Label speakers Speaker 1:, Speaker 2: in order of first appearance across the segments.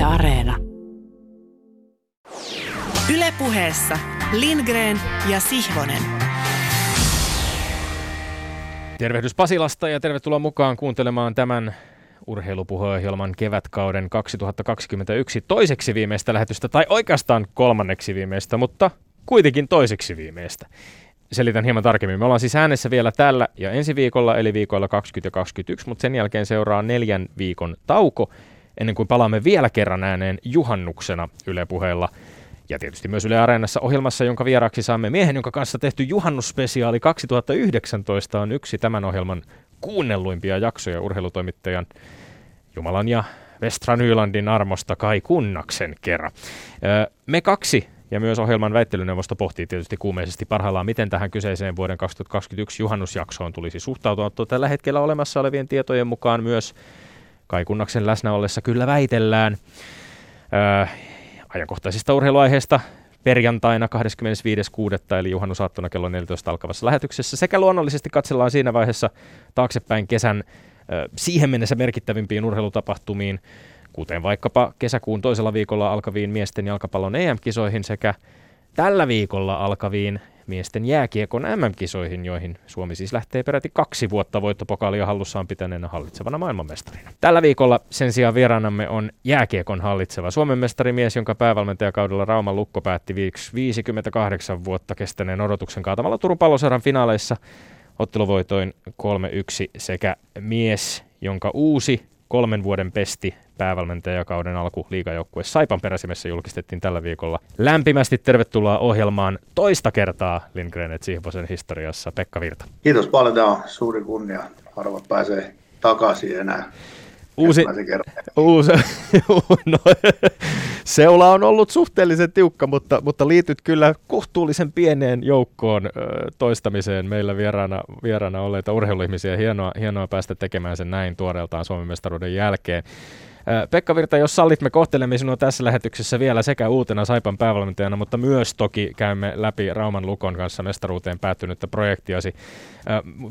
Speaker 1: Yle Areena. Ylepuheessa Lindgren ja Sihvonen.
Speaker 2: Tervehdys Pasilasta ja tervetuloa mukaan kuuntelemaan tämän urheilupuheohjelman kevätkauden 2021 toiseksi viimeistä lähetystä, tai oikeastaan kolmanneksi viimeistä, mutta kuitenkin toiseksi viimeistä. Selitän hieman tarkemmin. Me ollaan siis äänessä vielä tällä ja ensi viikolla, eli viikoilla 20 ja 21, mutta sen jälkeen seuraa neljän viikon tauko, ennen kuin palaamme vielä kerran ääneen juhannuksena Yle puheella. Ja tietysti myös Yle Areenassa ohjelmassa, jonka vieraaksi saamme miehen, jonka kanssa tehty juhannusspesiaali 2019 on yksi tämän ohjelman kuunnelluimpia jaksoja urheilutoimittajan Jumalan ja Vestra Nylandin armosta Kai Kunnaksen kerran. Me kaksi ja myös ohjelman väittelyneuvosto pohtii tietysti kuumeisesti parhaillaan, miten tähän kyseiseen vuoden 2021 juhannusjaksoon tulisi suhtautua. Tällä hetkellä olemassa olevien tietojen mukaan myös Kai Kunnaksen läsnä ollessa kyllä väitellään. Ää, ajankohtaisista urheiluaiheista perjantaina 25.6. eli juhannusaattona kello 14 alkavassa lähetyksessä. Sekä luonnollisesti katsellaan siinä vaiheessa taaksepäin kesän siihen mennessä merkittävimpiin urheilutapahtumiin, kuten vaikkapa kesäkuun toisella viikolla alkaviin miesten jalkapallon EM-kisoihin sekä tällä viikolla alkaviin miesten jääkiekon MM-kisoihin, joihin Suomi siis lähtee peräti kaksi vuotta voittopokaalia hallussaan pitäneenä hallitsevana maailmanmestarina. Tällä viikolla sen sijaan vieraanamme on jääkiekon hallitseva Suomen mestarimies, jonka päävalmentajakaudella Rauman Lukko päätti 58 vuotta kestäneen odotuksen kaatamalla Turun palloseuran finaaleissa otteluvoitoin 3-1 sekä mies, jonka uusi kolmen vuoden pesti päävalmentajakauden alku liigajoukkue Saipan peräsimessä julkistettiin tällä viikolla. Lämpimästi tervetuloa ohjelmaan toista kertaa Lindgren et Sihvosen historiassa, Pekka Virta.
Speaker 3: Kiitos paljon, tämä on suuri kunnia. Harvat pääsee takaisin enää
Speaker 2: Uusi, uusi, no, seula on ollut suhteellisen tiukka, mutta, mutta liityt kyllä kohtuullisen pieneen joukkoon toistamiseen meillä vieraana, vieraana olleita urheiluihmisiä. Hienoa, hienoa päästä tekemään sen näin tuoreeltaan Suomen mestaruuden jälkeen. Pekka Virta, jos sallit, me kohtelemme sinua tässä lähetyksessä vielä sekä uutena Saipan päävalmentajana, mutta myös toki käymme läpi Rauman Lukon kanssa mestaruuteen päättynyttä projektiasi.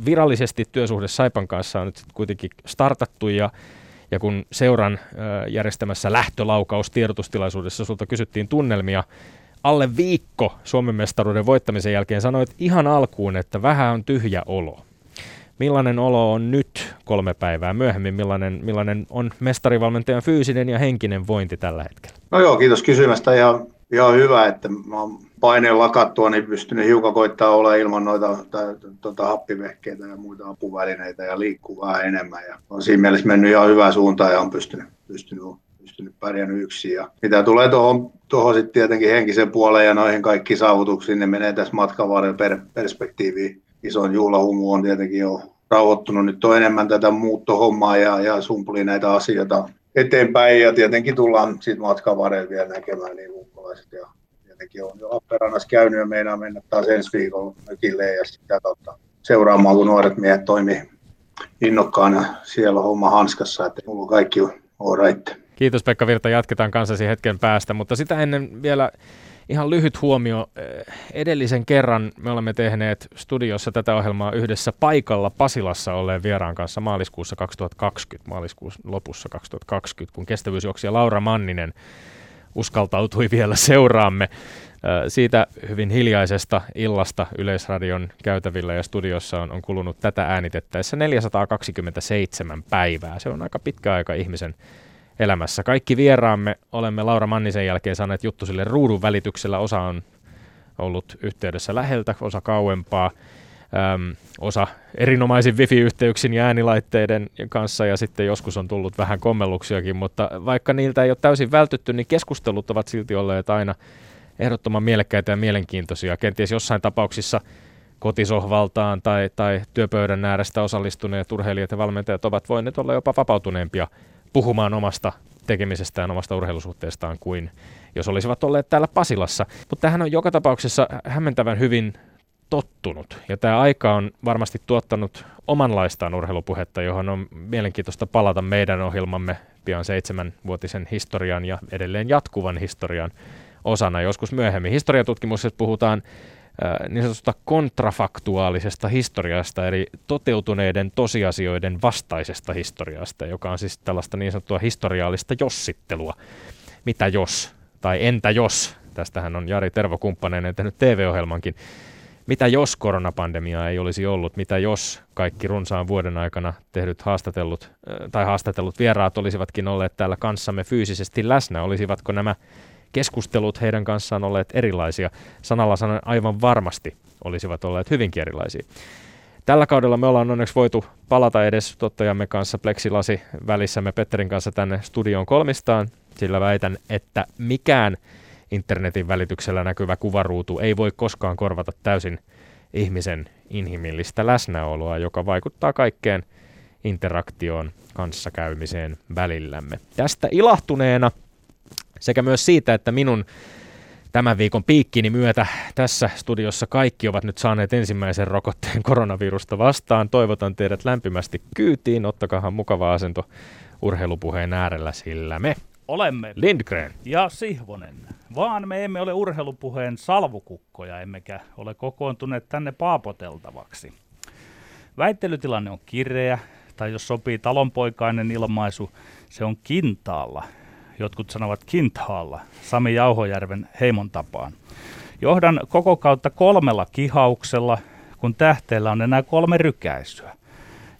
Speaker 2: Virallisesti työsuhde Saipan kanssa on nyt kuitenkin startattu ja ja kun seuran järjestämässä lähtölaukaus tiedotustilaisuudessa sulta kysyttiin tunnelmia, alle viikko Suomen mestaruuden voittamisen jälkeen sanoit ihan alkuun, että vähän on tyhjä olo. Millainen olo on nyt kolme päivää myöhemmin? Millainen, millainen on mestarivalmentajan fyysinen ja henkinen vointi tällä hetkellä?
Speaker 3: No joo, kiitos kysymästä. Ja ihan hyvä, että mä oon paineen lakattua, niin pystynyt hiukan koittaa olla ilman noita tai, tuota, happivehkeitä ja muita apuvälineitä ja liikkuu vähän enemmän. Ja on siinä mielessä mennyt ihan hyvään suuntaan ja on pystynyt, pystynyt, pystynyt pärjännyt yksin. Ja mitä tulee tuohon, tuohon sitten tietenkin henkisen puoleen ja noihin kaikkiin saavutuksiin, ne menee tässä matkan per, perspektiiviin. Isoin juhlahumu on tietenkin jo rauhoittunut. Nyt on enemmän tätä muuttohommaa ja, ja sumpuli näitä asioita eteenpäin ja tietenkin tullaan sitten matkan vielä näkemään niin ulkolaiset ja tietenkin on jo Lappeenrannassa käynyt ja meinaa mennä taas ensi viikolla mökille ja sitä kautta seuraamaan, kun nuoret miehet toimii innokkaana siellä homma hanskassa, että mulla on kaikki on right.
Speaker 2: Kiitos Pekka Virta, jatketaan kanssasi hetken päästä, mutta sitä ennen vielä ihan lyhyt huomio. Edellisen kerran me olemme tehneet studiossa tätä ohjelmaa yhdessä paikalla Pasilassa olleen vieraan kanssa maaliskuussa 2020, maaliskuun lopussa 2020, kun kestävyysjuoksija Laura Manninen uskaltautui vielä seuraamme. Siitä hyvin hiljaisesta illasta Yleisradion käytävillä ja studiossa on, on kulunut tätä äänitettäessä 427 päivää. Se on aika pitkä aika ihmisen elämässä. Kaikki vieraamme olemme Laura Mannisen jälkeen saaneet juttu sille ruudun välityksellä. Osa on ollut yhteydessä läheltä, osa kauempaa. Öm, osa erinomaisin wifi-yhteyksin ja äänilaitteiden kanssa ja sitten joskus on tullut vähän kommelluksiakin, mutta vaikka niiltä ei ole täysin vältytty, niin keskustelut ovat silti olleet aina ehdottoman mielekkäitä ja mielenkiintoisia. Kenties jossain tapauksissa kotisohvaltaan tai, tai työpöydän äärestä osallistuneet urheilijat ja valmentajat ovat voineet olla jopa vapautuneempia puhumaan omasta tekemisestään, omasta urheilusuhteestaan kuin jos olisivat olleet täällä Pasilassa. Mutta tähän on joka tapauksessa hämmentävän hyvin tottunut. Ja tämä aika on varmasti tuottanut omanlaistaan urheilupuhetta, johon on mielenkiintoista palata meidän ohjelmamme pian seitsemänvuotisen historian ja edelleen jatkuvan historian osana joskus myöhemmin. Historiatutkimuksessa puhutaan niin sanotusta kontrafaktuaalisesta historiasta, eli toteutuneiden tosiasioiden vastaisesta historiasta, joka on siis tällaista niin sanottua historiaalista jossittelua. mitä jos, tai entä jos, tästähän on Jari Tervo kumppaneinen tehnyt TV-ohjelmankin, mitä jos koronapandemia ei olisi ollut, mitä jos kaikki runsaan vuoden aikana tehdyt haastatellut tai haastatellut vieraat olisivatkin olleet täällä kanssamme fyysisesti läsnä, olisivatko nämä keskustelut heidän kanssaan olleet erilaisia. Sanalla sanoen aivan varmasti olisivat olleet hyvinkin erilaisia. Tällä kaudella me ollaan onneksi voitu palata edes tottajamme kanssa pleksilasi välissämme Petterin kanssa tänne studioon kolmistaan, sillä väitän, että mikään internetin välityksellä näkyvä kuvaruutu ei voi koskaan korvata täysin ihmisen inhimillistä läsnäoloa, joka vaikuttaa kaikkeen interaktioon, kanssakäymiseen välillämme. Tästä ilahtuneena sekä myös siitä, että minun tämän viikon piikkini myötä tässä studiossa kaikki ovat nyt saaneet ensimmäisen rokotteen koronavirusta vastaan. Toivotan teidät lämpimästi kyytiin. Ottakahan mukava asento urheilupuheen äärellä, sillä me
Speaker 4: olemme
Speaker 2: Lindgren
Speaker 4: ja Sihvonen, vaan me emme ole urheilupuheen salvukukkoja, emmekä ole kokoontuneet tänne paapoteltavaksi. Väittelytilanne on kireä, tai jos sopii talonpoikainen ilmaisu, se on kintaalla – jotkut sanovat kintaalla, Sami Jauhojärven heimon tapaan. Johdan koko kautta kolmella kihauksella, kun tähteellä on enää kolme rykäisyä.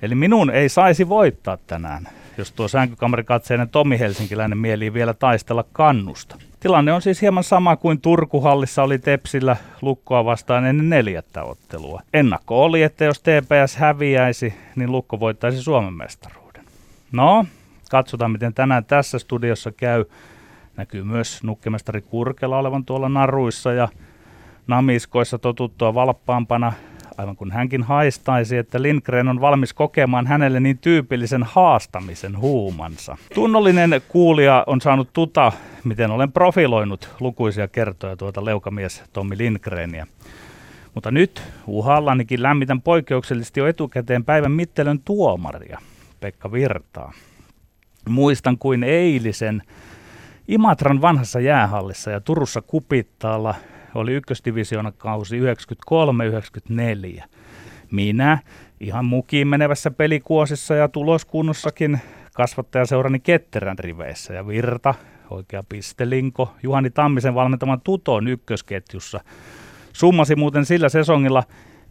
Speaker 4: Eli minun ei saisi voittaa tänään, jos tuo sänkykamarikatseinen Tomi Helsinkiläinen mieli vielä taistella kannusta. Tilanne on siis hieman sama kuin Turkuhallissa oli Tepsillä Lukkoa vastaan ennen neljättä ottelua. Ennakko oli, että jos TPS häviäisi, niin Lukko voittaisi Suomen mestaruuden. No, Katsotaan, miten tänään tässä studiossa käy. Näkyy myös nukkemestari Kurkela olevan tuolla naruissa ja namiskoissa totuttua valppaampana, aivan kun hänkin haistaisi, että Lindgren on valmis kokemaan hänelle niin tyypillisen haastamisen huumansa. Tunnollinen kuulija on saanut tuta, miten olen profiloinut lukuisia kertoja tuota leukamies Tommi Lindgreniä. Mutta nyt uhallanikin lämmitän poikkeuksellisesti jo etukäteen päivän mittelön tuomaria, Pekka Virtaa muistan kuin eilisen Imatran vanhassa jäähallissa ja Turussa Kupittaalla oli ykkösdivisioonakausi 93-94. Minä ihan mukiin menevässä pelikuosissa ja tuloskunnossakin kasvattajaseurani Ketterän riveissä ja Virta, oikea pistelinko, Juhani Tammisen valmentaman Tuton ykkösketjussa. Summasi muuten sillä sesongilla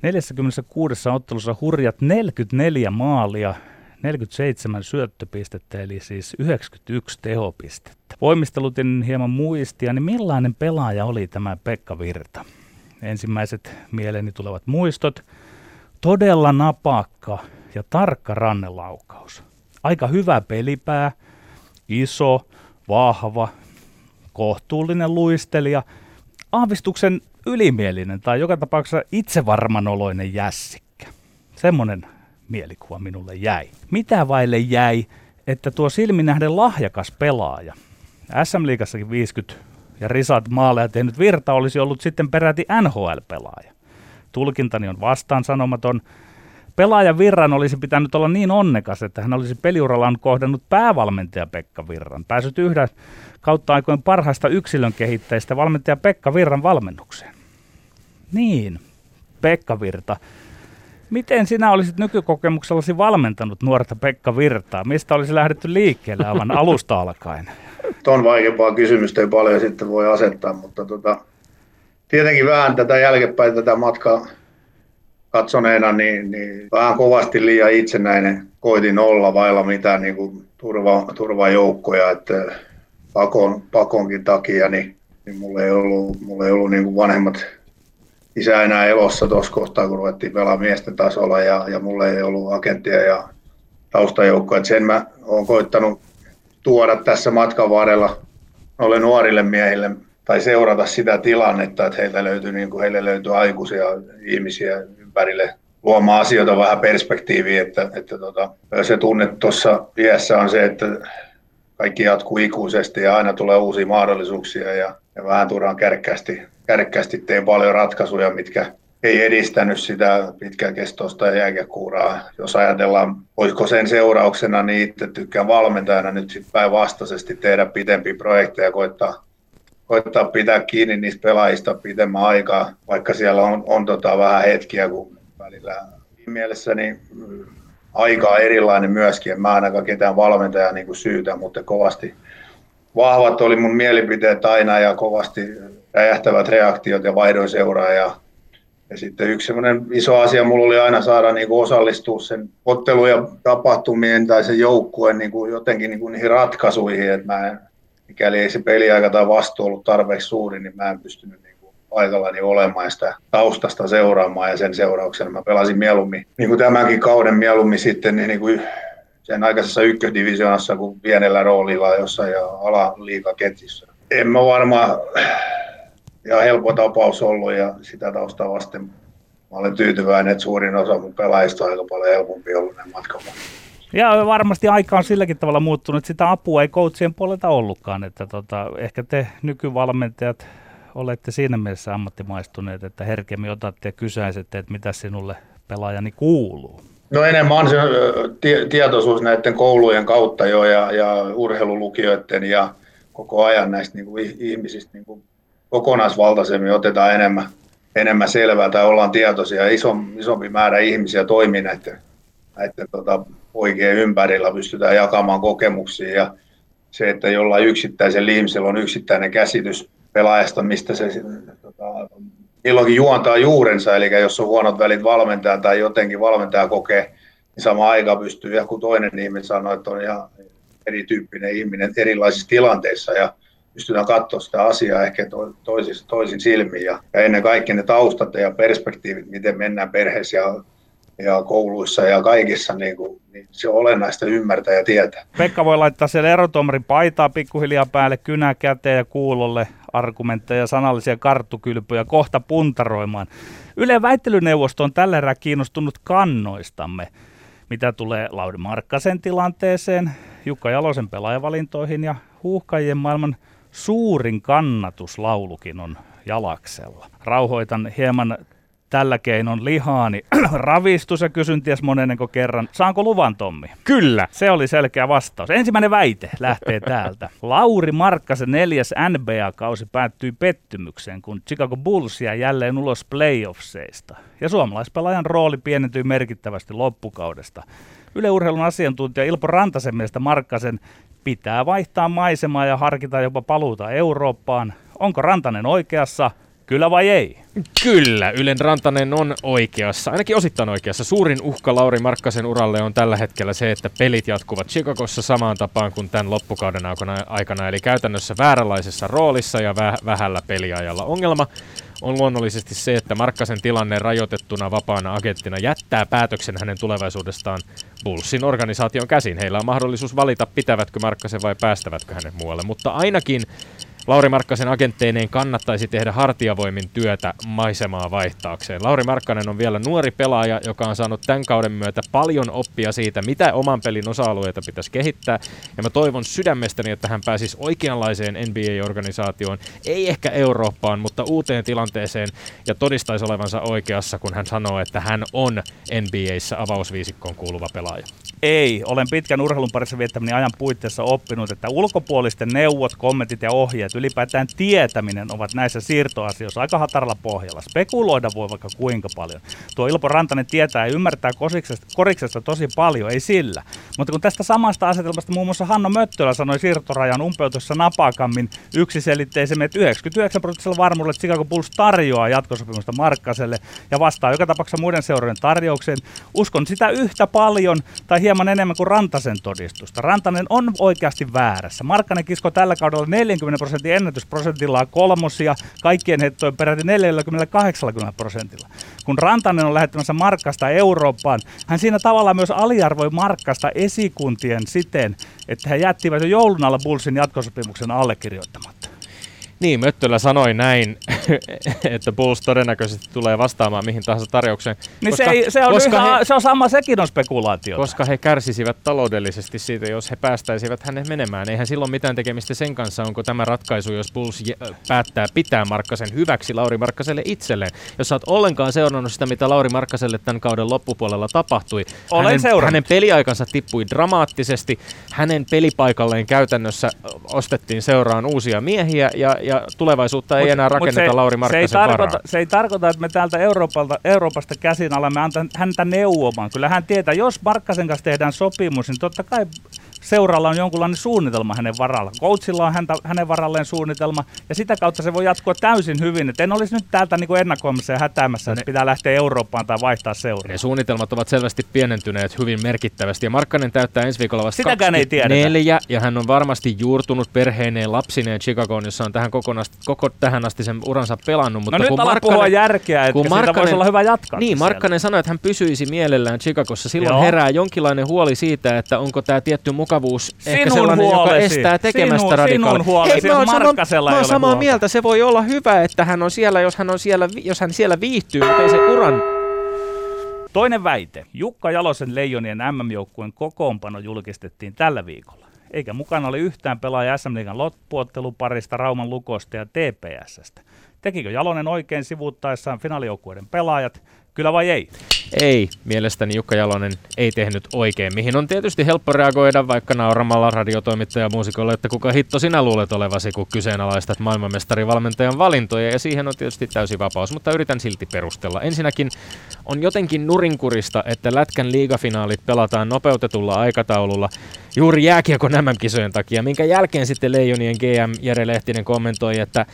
Speaker 4: 46 ottelussa hurjat 44 maalia 47 syöttöpistettä, eli siis 91 tehopistettä. Voimistelutin hieman muistia, niin millainen pelaaja oli tämä Pekka Virta? Ensimmäiset mieleeni tulevat muistot. Todella napakka ja tarkka rannelaukaus. Aika hyvä pelipää, iso, vahva, kohtuullinen luistelija, aavistuksen ylimielinen tai joka tapauksessa itsevarmanoloinen jässikkä. Semmoinen mielikuva minulle jäi. Mitä vaille jäi, että tuo silminähden lahjakas pelaaja, SM-liigassakin 50 ja risat maaleja tehnyt Virta olisi ollut sitten peräti NHL-pelaaja. Tulkintani on vastaan sanomaton. Pelaaja Virran olisi pitänyt olla niin onnekas, että hän olisi peliurallaan kohdannut päävalmentaja Pekka Virran. Pääsyt yhden kautta aikoin parhaista yksilön kehittäjistä valmentaja Pekka Virran valmennukseen. Niin, Pekka Virta Miten sinä olisit nykykokemuksellasi valmentanut nuorta Pekka Virtaa? Mistä olisi lähdetty liikkeelle aivan alusta alkaen?
Speaker 3: Tuon vaikeampaa kysymystä ei paljon sitten voi asettaa, mutta tota, tietenkin vähän tätä jälkeenpäin tätä matkaa katsoneena, niin, niin vähän kovasti liian itsenäinen koitin olla vailla mitään niin kuin turva, turvajoukkoja, että pakon, pakonkin takia, niin, niin mulla ei ollut, mulla ei ollut niin kuin vanhemmat isä enää elossa tuossa kohtaa, kun ruvettiin pelaamaan miesten tasolla ja, ja mulla ei ollut agenttia ja taustajoukkoja. Sen mä oon koittanut tuoda tässä matkan varrella noille nuorille miehille tai seurata sitä tilannetta, että heiltä löytyy, niin kuin heille löytyy aikuisia ihmisiä ympärille luomaan asioita vähän perspektiiviä, että, että tota, se tunne tuossa iässä on se, että kaikki jatkuu ikuisesti ja aina tulee uusia mahdollisuuksia ja, ja vähän turhaan kärkkäästi kärkkäästi teen paljon ratkaisuja, mitkä ei edistänyt sitä pitkäkestoista jääkäkuuraa. Jos ajatellaan, olisiko sen seurauksena niin itse tykkään valmentajana nyt sitten päinvastaisesti tehdä pitempiä projekteja ja koittaa, koittaa pitää kiinni niistä pelaajista pitemmän aikaa, vaikka siellä on, on tota vähän hetkiä, kun välillä mielessä niin aika on erilainen myöskin. En mä ainakaan ketään valmentajaa niin syytä, mutta kovasti, vahvat oli mun mielipiteet aina ja kovasti räjähtävät reaktiot ja vaihdoin seuraa. Ja, ja sitten yksi semmoinen iso asia mulla oli aina saada niin kuin osallistua sen ottelujen tapahtumien tai sen joukkueen niin kuin jotenkin niin kuin niihin ratkaisuihin, että mä en, mikäli ei se peliaika tai vastuu ollut tarpeeksi suuri, niin mä en pystynyt niin kuin paikallani olemaan ja sitä taustasta seuraamaan ja sen seurauksena mä pelasin mieluummin, niin kuin tämänkin kauden mieluummin sitten niin kuin sen aikaisessa ykkösdivisioonassa kuin pienellä roolilla jossain ja alaliikaketjussa. En mä varmaan ihan helppo tapaus ollut ja sitä taustaa vasten mä olen tyytyväinen, että suurin osa mun pelaajista on aika paljon helpompi ollut näin matkalla.
Speaker 4: Ja varmasti aika on silläkin tavalla muuttunut, että sitä apua ei coachien puolelta ollutkaan. Että tota, ehkä te nykyvalmentajat olette siinä mielessä ammattimaistuneet, että herkemmin otatte ja kysäisette, että mitä sinulle pelaajani kuuluu.
Speaker 3: No enemmän se tietoisuus näiden koulujen kautta jo ja, ja urheilulukijoiden ja koko ajan näistä niin kuin ihmisistä niin kuin kokonaisvaltaisemmin otetaan enemmän, enemmän selvää tai ollaan tietoisia. Iso, isompi määrä ihmisiä toimii näiden, näiden tota, poikien ympärillä, pystytään jakamaan kokemuksia ja se, että jollain yksittäisen ihmisellä on yksittäinen käsitys pelaajasta, mistä se tota, milloinkin juontaa juurensa, eli jos on huonot välit valmentaja tai jotenkin valmentaja kokee, niin sama aika pystyy joku toinen ihminen sanoa, että on ihan erityyppinen ihminen erilaisissa tilanteissa ja pystytään katsoa sitä asiaa ehkä toisin, toisin silmin ja, ja ennen kaikkea ne taustat ja perspektiivit, miten mennään perheessä ja, ja kouluissa ja kaikissa, niin, kuin, niin se on olennaista ymmärtää ja tietää.
Speaker 4: Pekka voi laittaa siellä erotomarin paitaa pikkuhiljaa päälle, kynä käteen ja kuulolle argumentteja, sanallisia karttukylpyjä kohta puntaroimaan. Yle väittelyneuvosto on tällä erää kiinnostunut kannoistamme, mitä tulee Lauri Markkasen tilanteeseen, Jukka Jalosen pelaajavalintoihin ja huuhkajien maailman suurin kannatuslaulukin on jalaksella. Rauhoitan hieman tällä keinon lihaani ravistus ja kysyn ties monenko kerran. Saanko luvan, Tommi?
Speaker 2: Kyllä.
Speaker 4: Se oli selkeä vastaus. Ensimmäinen väite lähtee täältä. Lauri Markkasen neljäs NBA-kausi päättyi pettymykseen, kun Chicago Bulls jäi jälleen ulos playoffseista. Ja suomalaispelaajan rooli pienentyi merkittävästi loppukaudesta. Yle Urheilun asiantuntija Ilpo Rantasen mielestä Markkasen pitää vaihtaa maisemaa ja harkita jopa paluuta Eurooppaan. Onko Rantanen oikeassa? Kyllä vai ei?
Speaker 2: Kyllä, Ylen Rantanen on oikeassa, ainakin osittain oikeassa. Suurin uhka Lauri Markkasen uralle on tällä hetkellä se, että pelit jatkuvat Chicagossa samaan tapaan kuin tämän loppukauden aikana, eli käytännössä vääränlaisessa roolissa ja väh- vähällä peliajalla. Ongelma on luonnollisesti se, että Markkasen tilanne rajoitettuna vapaana agenttina jättää päätöksen hänen tulevaisuudestaan Bullsin organisaation käsiin. Heillä on mahdollisuus valita, pitävätkö Markkasen vai päästävätkö hänet muualle, mutta ainakin Lauri Markkasen agentteineen kannattaisi tehdä hartiavoimin työtä maisemaa vaihtaakseen. Lauri Markkanen on vielä nuori pelaaja, joka on saanut tämän kauden myötä paljon oppia siitä, mitä oman pelin osa-alueita pitäisi kehittää. Ja mä toivon sydämestäni, että hän pääsisi oikeanlaiseen NBA-organisaatioon, ei ehkä Eurooppaan, mutta uuteen tilanteeseen ja todistaisi olevansa oikeassa, kun hän sanoo, että hän on NBAissä avausviisikkoon kuuluva pelaaja.
Speaker 4: Ei, olen pitkän urheilun parissa viettämäni ajan puitteissa oppinut, että ulkopuolisten neuvot, kommentit ja ohjeet, ylipäätään tietäminen ovat näissä siirtoasioissa aika hataralla pohjalla. Spekuloida voi vaikka kuinka paljon. Tuo Ilpo Rantanen tietää ja ymmärtää koriksesta, koriksesta tosi paljon, ei sillä. Mutta kun tästä samasta asetelmasta muun muassa Hanno Möttölä sanoi siirtorajan umpeutussa napakammin yksiselitteisemmin, että 99 prosenttisella varmuudella että Chicago Bulls tarjoaa jatkosopimusta Markkaselle ja vastaa joka tapauksessa muiden seurojen tarjoukseen. Uskon sitä yhtä paljon tai hieman enemmän kuin Rantasen todistusta. Rantanen on oikeasti väärässä. Markkanen kisko tällä kaudella 40 prosentin ennätysprosentilla kolmosia, kaikkien heittojen peräti 40-80 prosentilla. Kun Rantanen on lähettämässä Markkasta Eurooppaan, hän siinä tavallaan myös aliarvoi Markkasta esikuntien siten, että he jättivät jo joulun alla Bullsin jatkosopimuksen allekirjoittamatta.
Speaker 2: Niin, Möttölä sanoi näin, että Bulls todennäköisesti tulee vastaamaan mihin tahansa tarjoukseen.
Speaker 4: Niin koska, se, ei, se, on koska yhä, he, se on sama, sekin on spekulaatio.
Speaker 2: Koska he kärsisivät taloudellisesti siitä, jos he päästäisivät hänet menemään. Eihän silloin mitään tekemistä sen kanssa, onko tämä ratkaisu, jos Bulls päättää pitää Markkasen hyväksi Lauri Markkaselle itselleen. Jos sä oot ollenkaan seurannut sitä, mitä Lauri Markkaselle tämän kauden loppupuolella tapahtui.
Speaker 4: Olen
Speaker 2: hänen,
Speaker 4: seurannut.
Speaker 2: hänen peliaikansa tippui dramaattisesti. Hänen pelipaikalleen käytännössä ostettiin seuraan uusia miehiä ja ja tulevaisuutta ei mut, enää rakenneta Lauri Markkasen
Speaker 4: se ei, tarkoita, se ei tarkoita, että me täältä Euroopalta, Euroopasta käsin alamme antaa häntä neuvomaan. Kyllä hän tietää, jos Markkasen kanssa tehdään sopimus, niin totta kai seuralla on jonkunlainen suunnitelma hänen varalla. Coachilla on häntä, hänen varalleen suunnitelma, ja sitä kautta se voi jatkua täysin hyvin. Et en olisi nyt täältä niin ennakoimassa ja hätäämässä, että pitää lähteä Eurooppaan tai vaihtaa seuraa.
Speaker 2: Ne suunnitelmat ovat selvästi pienentyneet hyvin merkittävästi, ja Markkanen täyttää ensi viikolla vasta
Speaker 4: Sitäkään ei tiedetä.
Speaker 2: ja hän on varmasti juurtunut perheineen lapsineen Chicagoon, jossa on tähän kokonast, koko tähän asti sen uransa pelannut. Mutta
Speaker 4: no nyt
Speaker 2: kun
Speaker 4: ala puhua järkeä, että siitä
Speaker 2: Markkanen,
Speaker 4: voisi olla hyvä jatkaa.
Speaker 2: Niin, Markkanen sanoi, että hän pysyisi mielellään Chicagossa. Silloin Joo. herää jonkinlainen huoli siitä, että onko tämä tietty mukavuus
Speaker 4: sinun
Speaker 2: ehkä sellainen,
Speaker 4: huolesi.
Speaker 2: joka estää tekemästä
Speaker 4: sinun,
Speaker 2: radikaali.
Speaker 4: Sinun huolesi,
Speaker 2: Hei, mä oon,
Speaker 4: Markkasella
Speaker 2: mä oon
Speaker 4: ole
Speaker 2: samaa
Speaker 4: huolta.
Speaker 2: mieltä. Se voi olla hyvä, että hän on siellä, jos hän, on siellä, jos hän siellä viihtyy, mutta ei se uran
Speaker 4: Toinen väite. Jukka Jalosen Leijonien MM-joukkueen kokoonpano julkistettiin tällä viikolla. Eikä mukana ole yhtään pelaaja SM Liigan loppuotteluparista, Rauman Lukosta ja TPSstä. Tekikö Jalonen oikein sivuuttaessaan finaalijoukkueiden pelaajat? Kyllä vai ei?
Speaker 2: Ei, mielestäni Jukka Jalonen ei tehnyt oikein, mihin on tietysti helppo reagoida vaikka nauramalla radiotoimittaja ja muusikolle, että kuka hitto sinä luulet olevasi, kun kyseenalaistat maailmanmestarivalmentajan valintoja, ja siihen on tietysti täysi vapaus, mutta yritän silti perustella. Ensinnäkin on jotenkin nurinkurista, että Lätkän liigafinaalit pelataan nopeutetulla aikataululla juuri jääkiekon MM-kisojen takia, minkä jälkeen sitten Leijonien GM Jere Lehtinen kommentoi, että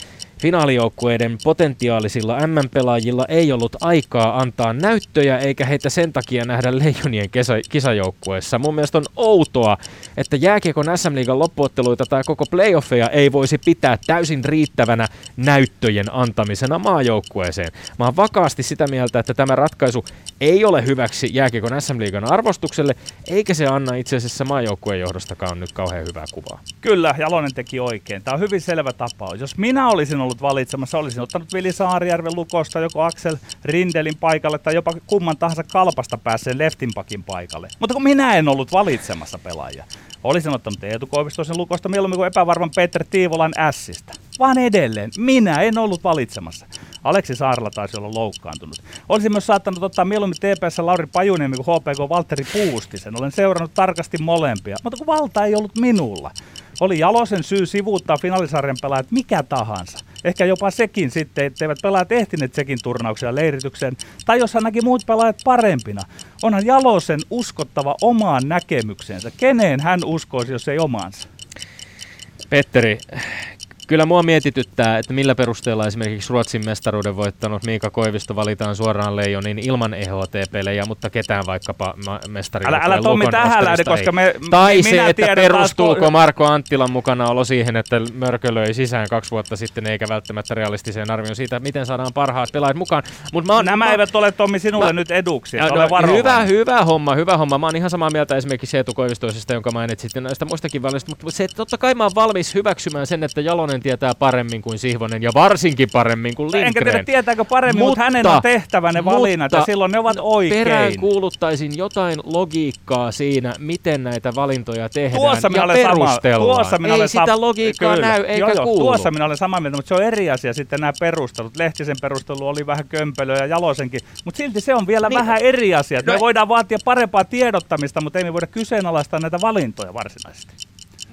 Speaker 2: finaalijoukkueiden potentiaalisilla MM-pelaajilla ei ollut aikaa antaa näyttöjä, eikä heitä sen takia nähdä Leijonien kesä, kisajoukkueessa. Mun mielestä on outoa, että jääkiekon SM-liigan loppuotteluita tai koko playoffeja ei voisi pitää täysin riittävänä näyttöjen antamisena maajoukkueeseen. Mä oon vakaasti sitä mieltä, että tämä ratkaisu ei ole hyväksi jääkiekon SM-liigan arvostukselle, eikä se anna itse asiassa maajoukkueen johdostakaan nyt kauhean hyvää kuvaa.
Speaker 4: Kyllä, Jalonen teki oikein. Tämä on hyvin selvä tapaus. Jos minä olisin ollut valitsemassa, olisin ottanut Vili Saarijärven lukosta joko Axel Rindelin paikalle tai jopa kumman tahansa kalpasta pääseen leftinpakin paikalle. Mutta kun minä en ollut valitsemassa pelaajia, olisin ottanut Eetu Koivistoisen lukosta mieluummin kuin epävarman Peter Tiivolan ässistä. Vaan edelleen, minä en ollut valitsemassa. Aleksi Saarla taisi olla loukkaantunut. Olisin myös saattanut ottaa mieluummin TPS Lauri Pajuniemi kuin HPK Valtteri Puustisen. Olen seurannut tarkasti molempia, mutta kun valta ei ollut minulla. Oli Jalosen syy sivuuttaa finaalisarjan pelaajat mikä tahansa. Ehkä jopa sekin sitten, etteivät pelaajat ehtineet sekin turnauksia leiritykseen. Tai jos hän näki muut pelaajat parempina. Onhan Jalosen uskottava omaan näkemyksensä. Keneen hän uskoisi, jos ei omaansa?
Speaker 2: Petteri, kyllä mua mietityttää, että millä perusteella esimerkiksi Ruotsin mestaruuden voittanut Miika Koivisto valitaan suoraan Leijonin ilman EHT-pelejä, mutta ketään vaikkapa mestari
Speaker 4: Älä, älä Tommi tähän lähde, koska me,
Speaker 2: Tai
Speaker 4: minä
Speaker 2: se, että perustuuko
Speaker 4: taas,
Speaker 2: Marko Anttilan mukana olo siihen, että Mörkö löi sisään kaksi vuotta sitten, eikä välttämättä realistiseen arvioon siitä, miten saadaan parhaat pelaajat mukaan. Mut mä oon,
Speaker 4: Nämä
Speaker 2: mä,
Speaker 4: eivät ole Tommi sinulle
Speaker 2: mä-
Speaker 4: nyt eduksi,
Speaker 2: no,
Speaker 4: varovainen.
Speaker 2: hyvä, hyvä homma, hyvä homma. Mä oon ihan samaa mieltä esimerkiksi Eetu Koivistoisesta, jonka mainitsit, ja näistä muistakin valinnoista, mutta se, totta kai mä oon valmis hyväksymään sen, että Jalonen tietää paremmin kuin Sihvonen, ja varsinkin paremmin kuin Lindgren.
Speaker 4: Enkä tiedä tietääkö paremmin, mutta, mutta hänen on tehtävä ne valinnat ja silloin ne ovat oikein.
Speaker 2: Perään kuuluttaisin jotain logiikkaa siinä, miten näitä valintoja tehdään
Speaker 4: Tuossa minä
Speaker 2: ja
Speaker 4: olen sama,
Speaker 2: perustellaan.
Speaker 4: tuossa minä
Speaker 2: Ei
Speaker 4: olen
Speaker 2: sitä logiikkaa
Speaker 4: Kyllä.
Speaker 2: näy eikä
Speaker 4: joo, joo,
Speaker 2: kuulu.
Speaker 4: Tuossa minä olen samaa mieltä, mutta se on eri asia sitten nämä perustelut. Lehtisen perustelu oli vähän kömpelö ja Jalosenkin, mutta silti se on vielä
Speaker 2: Niin.
Speaker 4: vähän eri asia.
Speaker 2: No-
Speaker 4: Me voidaan vaatia parempaa tiedottamista, mutta ei me voida kyseenalaistaa näitä valintoja varsinaisesti.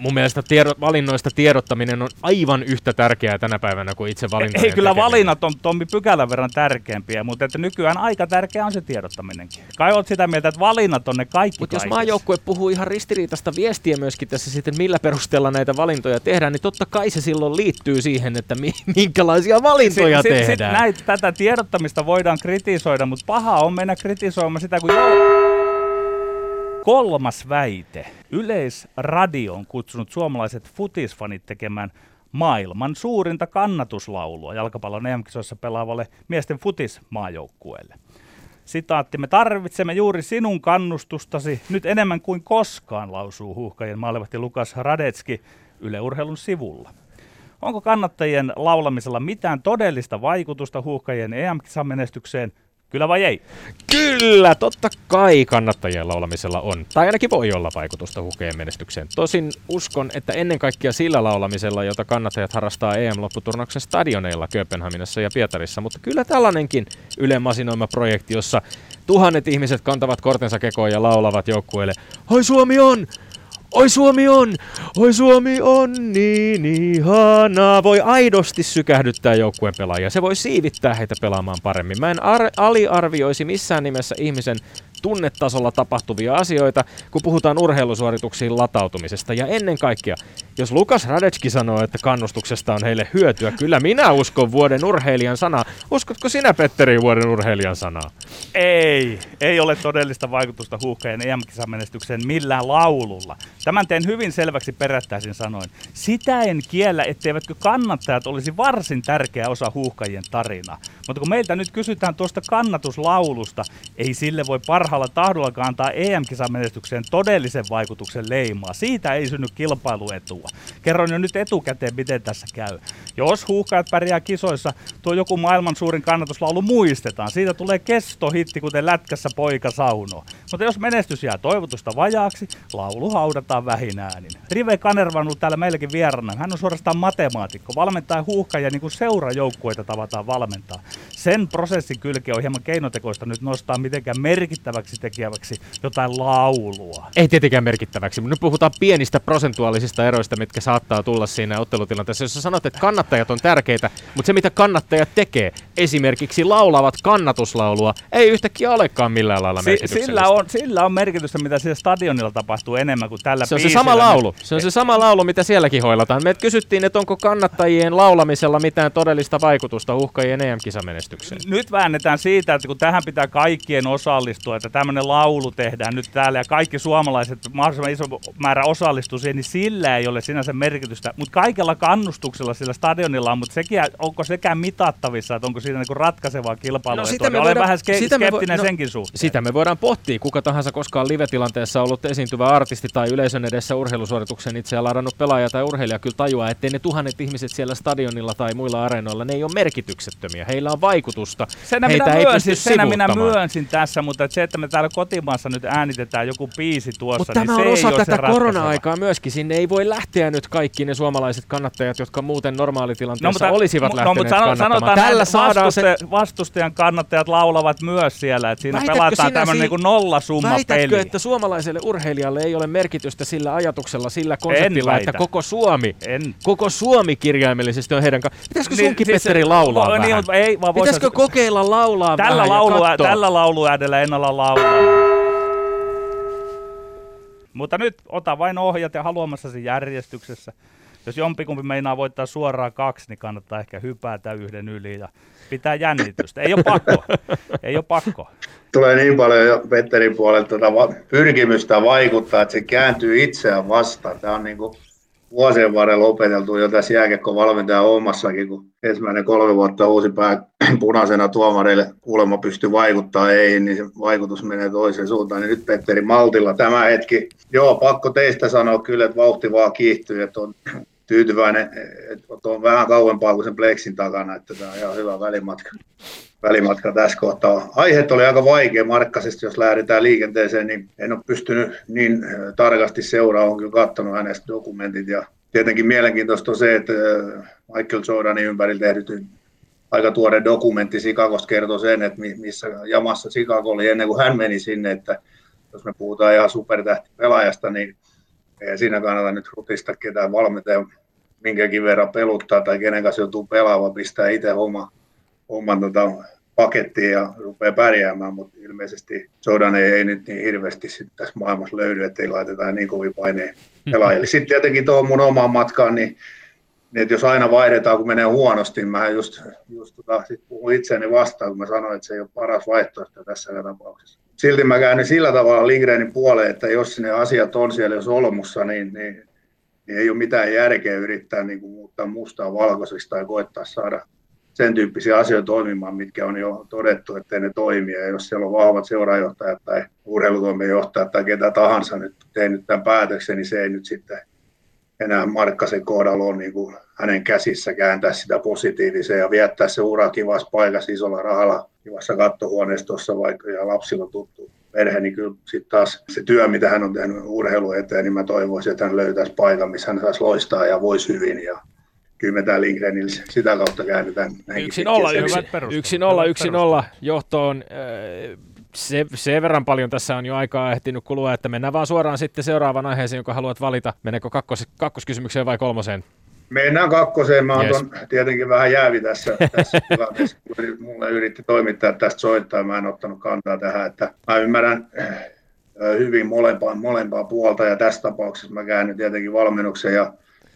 Speaker 2: Mun mielestä tiedo, valinnoista tiedottaminen on aivan yhtä tärkeää tänä päivänä kuin itse valintojen
Speaker 4: Ei kyllä
Speaker 2: tekeminen.
Speaker 4: valinnat on Tommi pykälän verran tärkeämpiä, mutta että nykyään aika tärkeää on se tiedottaminenkin. Kai oot sitä mieltä, että valinnat on ne kaikki
Speaker 2: Mutta jos maajoukkue puhuu ihan ristiriitaista viestiä myöskin tässä sitten, millä perusteella näitä valintoja tehdään, niin totta kai se silloin liittyy siihen, että mi- minkälaisia valintoja
Speaker 4: Si- si-
Speaker 2: tehdään.
Speaker 4: Si- näitä, tätä tiedottamista voidaan kritisoida, mutta paha on mennä kritisoimaan sitä, kun... Kolmas väite. Yleisradio on kutsunut suomalaiset futisfanit tekemään maailman suurinta kannatuslaulua jalkapallon EM-kisoissa pelaavalle miesten futismaajoukkueelle. Sitaatti, me tarvitsemme juuri sinun kannustustasi nyt enemmän kuin koskaan, lausuu huuhkajien maalivahti Lukas Radetski Yle Urheilun sivulla. Onko kannattajien laulamisella mitään todellista vaikutusta huuhkajien EM-kisamenestykseen? Kyllä vai ei?
Speaker 2: Kyllä, totta kai kannattajien laulamisella on, tai ainakin voi olla vaikutusta hukeen menestykseen. Tosin uskon, että ennen kaikkea sillä laulamisella, jota kannattajat harrastaa EM-lopputurnauksen stadioneilla Kööpenhaminassa ja Pietarissa, mutta kyllä tällainenkin Yle masinoima projekti, jossa tuhannet ihmiset kantavat kortensa kekoon ja laulavat joukkueelle, Hoi Suomi on! Oi Suomi on! Oi Suomi on niin ihanaa! Voi aidosti sykähdyttää joukkueen pelaajia. Se voi siivittää heitä pelaamaan paremmin. Mä en ar- aliarvioisi missään nimessä ihmisen tunnetasolla tapahtuvia asioita, kun puhutaan urheilusuorituksiin latautumisesta. Ja ennen kaikkea, jos Lukas Radetski sanoo, että kannustuksesta on heille hyötyä, kyllä minä uskon vuoden urheilijan sanaa. Uskotko sinä, Petteri, vuoden urheilijan sanaa?
Speaker 4: Ei, ei ole todellista vaikutusta huuhkajien EM-kisamenestykseen millään laululla. Tämän teen hyvin selväksi perättäisin sanoin. Sitä en kiellä, etteivätkö kannattajat olisi varsin tärkeä osa huuhkajien tarinaa. Mutta kun meiltä nyt kysytään tuosta kannatuslaulusta, ei sille voi parhaalla tahdolla antaa EM-kisamenestykseen todellisen vaikutuksen leimaa. Siitä ei synny kilpailuetua. Kerron jo nyt etukäteen, miten tässä käy. Jos huuhkajat pärjää kisoissa, tuo joku maailman suurin kannatuslaulu muistetaan. Siitä tulee kestohitti, kuten lätkässä poika sauno. Mutta jos menestys jää toivotusta vajaaksi, laulu haudataan vähin äänin. Rive Kanerva on ollut täällä meilläkin vierana. Hän on suorastaan matemaatikko. Valmentaa huuhkajia niin kuin seurajoukkueita tavataan valmentaa. Sen prosessin kylke on hieman keinotekoista nyt nostaa mitenkään merkittäväksi tekijäväksi jotain laulua.
Speaker 2: Ei tietenkään merkittäväksi, mutta nyt puhutaan pienistä prosentuaalisista eroista, mitkä saattaa tulla siinä ottelutilanteessa. Jos sanot, että kannattajat on tärkeitä, mutta se mitä kannattajat tekee, esimerkiksi laulavat kannatuslaulua, ei yhtäkkiä olekaan millään lailla
Speaker 4: si- sillä, on, sillä on merkitystä, mitä siellä stadionilla tapahtuu enemmän kuin tällä
Speaker 2: Se on se sama laulu. Se on se sama laulu, mitä sielläkin hoilataan. Me kysyttiin, että onko kannattajien laulamisella mitään todellista vaikutusta uhkajien EM-kisamenestykseen.
Speaker 4: Nyt väännetään siitä, että kun tähän pitää kaikkien osallistua, että tämmöinen laulu tehdään nyt täällä ja kaikki suomalaiset, mahdollisimman iso määrä osallistuu siihen, niin sillä ei ole sinänsä merkitystä. Mutta kaikella kannustuksella sillä stadionilla on, mutta sekin, onko sekään mitattavissa, että onko siinä niinku ratkaisevaa kilpailua? No, sitä me Olen voidaan, vähän ske- sitä skeptinen vo- no, senkin suhteen.
Speaker 2: Sitä me voidaan pohtia, kuka tahansa koskaan live-tilanteessa ollut esiintyvä artisti tai yleisön edessä urheilusuorituksen itse ja ladannut pelaaja tai urheilija kyllä tajuaa, ettei ne tuhannet ihmiset siellä stadionilla tai muilla areenoilla, ne ei ole merkityksettömiä. Heillä on vaikutusta.
Speaker 4: Senä Heitä minä ei myönsin, senä minä myönsin tässä, mutta se, että me täällä kotimaassa nyt äänitetään joku biisi tuossa,
Speaker 2: mutta niin
Speaker 4: tämä
Speaker 2: on
Speaker 4: se
Speaker 2: osa
Speaker 4: ei
Speaker 2: tätä korona-aikaa myöskin. Sinne ei voi lähteä nyt kaikki ne suomalaiset kannattajat, jotka muuten normaalitilanteessa no, mutta, olisivat no, lähteneet no, mutta sano,
Speaker 4: sanotaan Tällä saadaan se... vastustajan kannattajat laulavat myös siellä, että siinä Väitätkö pelataan tämmöinen si- niin nollasumma
Speaker 2: Väitätkö, peli. että suomalaiselle urheilijalle ei ole merkitystä sillä ajatuksella, sillä konseptilla, että koko Suomi, en. koko Suomi kirjaimellisesti on heidän kanssa. Pitäisikö niin, sunkin, siis, Petteri, laulaa no, vähän? Niin, ei, vaan Pitäisikö kokeilla laulaa
Speaker 4: tällä
Speaker 2: vähän
Speaker 4: laulu, Tällä lauluädellä en ala laulaa. Mutta nyt ota vain ohjat ja haluamassasi järjestyksessä. Jos jompikumpi meinaa voittaa suoraan kaksi, niin kannattaa ehkä hypätä yhden yli ja pitää jännitystä. Ei ole pakko. Ei ole pakko.
Speaker 3: Tulee niin paljon jo Petterin puolelta tuota pyrkimystä vaikuttaa, että se kääntyy itseään vastaan. Tämä on niin kuin vuosien varrella opeteltu jo tässä jääkiekko-valmentajan hommassakin, kun ensimmäinen kolme vuotta uusi pää punaisena tuomareille kuulemma pystyy vaikuttaa ei, niin se vaikutus menee toiseen suuntaan. Niin nyt Petteri Maltilla tämä hetki. Joo, pakko teistä sanoa kyllä, että vauhti vaan kiihtyy, että on tyytyväinen, että on vähän kauempaa kuin sen Plexin takana, että tämä on ihan hyvä välimatka, välimatka tässä kohtaa. Aiheet oli aika vaikea markkaisesti, jos lähdetään liikenteeseen, niin en ole pystynyt niin tarkasti seuraamaan, kyllä katsonut hänestä dokumentit. Ja tietenkin mielenkiintoista on se, että Michael Jordanin ympärillä tehdyt aika tuore dokumentti Sikakosta kertoo sen, että missä jamassa Chicago oli ennen kuin hän meni sinne, että jos me puhutaan ihan supertähtipelaajasta, niin ei siinä kannata nyt rutista ketään valmentaja minkäkin verran peluttaa tai kenen kanssa joutuu pelaamaan, pistää itse oma, oman tota, pakettiin ja rupeaa pärjäämään, mutta ilmeisesti Jordan ei, ei nyt niin hirveästi tässä maailmassa löydy, ettei laiteta niin kovin paineen pelaajille. Sitten tietenkin tuohon mun omaan matkaan, niin, niin että jos aina vaihdetaan, kun menee huonosti, niin mä just, just tota, sit puhun itseäni vastaan, kun mä sanoin, että se ei ole paras vaihtoehto tässä tapauksessa. Silti mä käyn sillä tavalla Lindgrenin puoleen, että jos ne asiat on siellä jos olmussa, niin, niin niin ei ole mitään järkeä yrittää niin kuin muuttaa mustaa valkoiseksi tai koettaa saada sen tyyppisiä asioita toimimaan, mitkä on jo todettu, että ne toimi. Ja jos siellä on vahvat seuraajohtajat tai urheilutoimijohtajat tai ketä tahansa nyt tehnyt tämän päätöksen, niin se ei nyt sitten enää Markkasen kohdalla ole niin kuin hänen käsissä kääntää sitä positiiviseen ja viettää se ura kivassa paikassa isolla rahalla kivassa kattohuoneistossa vaikka ja lapsilla tuttu perhe, niin kyllä sitten taas se työ, mitä hän on tehnyt urheilu eteen, niin mä toivoisin, että hän löytäisi paikan, missä hän saisi loistaa ja voisi hyvin. Ja kyllä me täällä Lindgrenillä sitä kautta käännetään.
Speaker 2: Yksin olla, yksi, yksin olla, yksin olla johtoon. Äh, se, sen verran paljon tässä on jo aikaa ehtinyt kulua, että mennään vaan suoraan sitten seuraavaan aiheeseen, jonka haluat valita. Meneekö kakkos, kakkoskysymykseen vai kolmoseen?
Speaker 3: Mennään kakkoseen. Mä oon yes. tietenkin vähän jäävi tässä, tässä tilanteessa. Mulle yritti toimittaa tästä soittaa. Mä en ottanut kantaa tähän. Että mä ymmärrän hyvin molempaa, molempaa puolta ja tässä tapauksessa mä käännyn tietenkin valmennuksen ja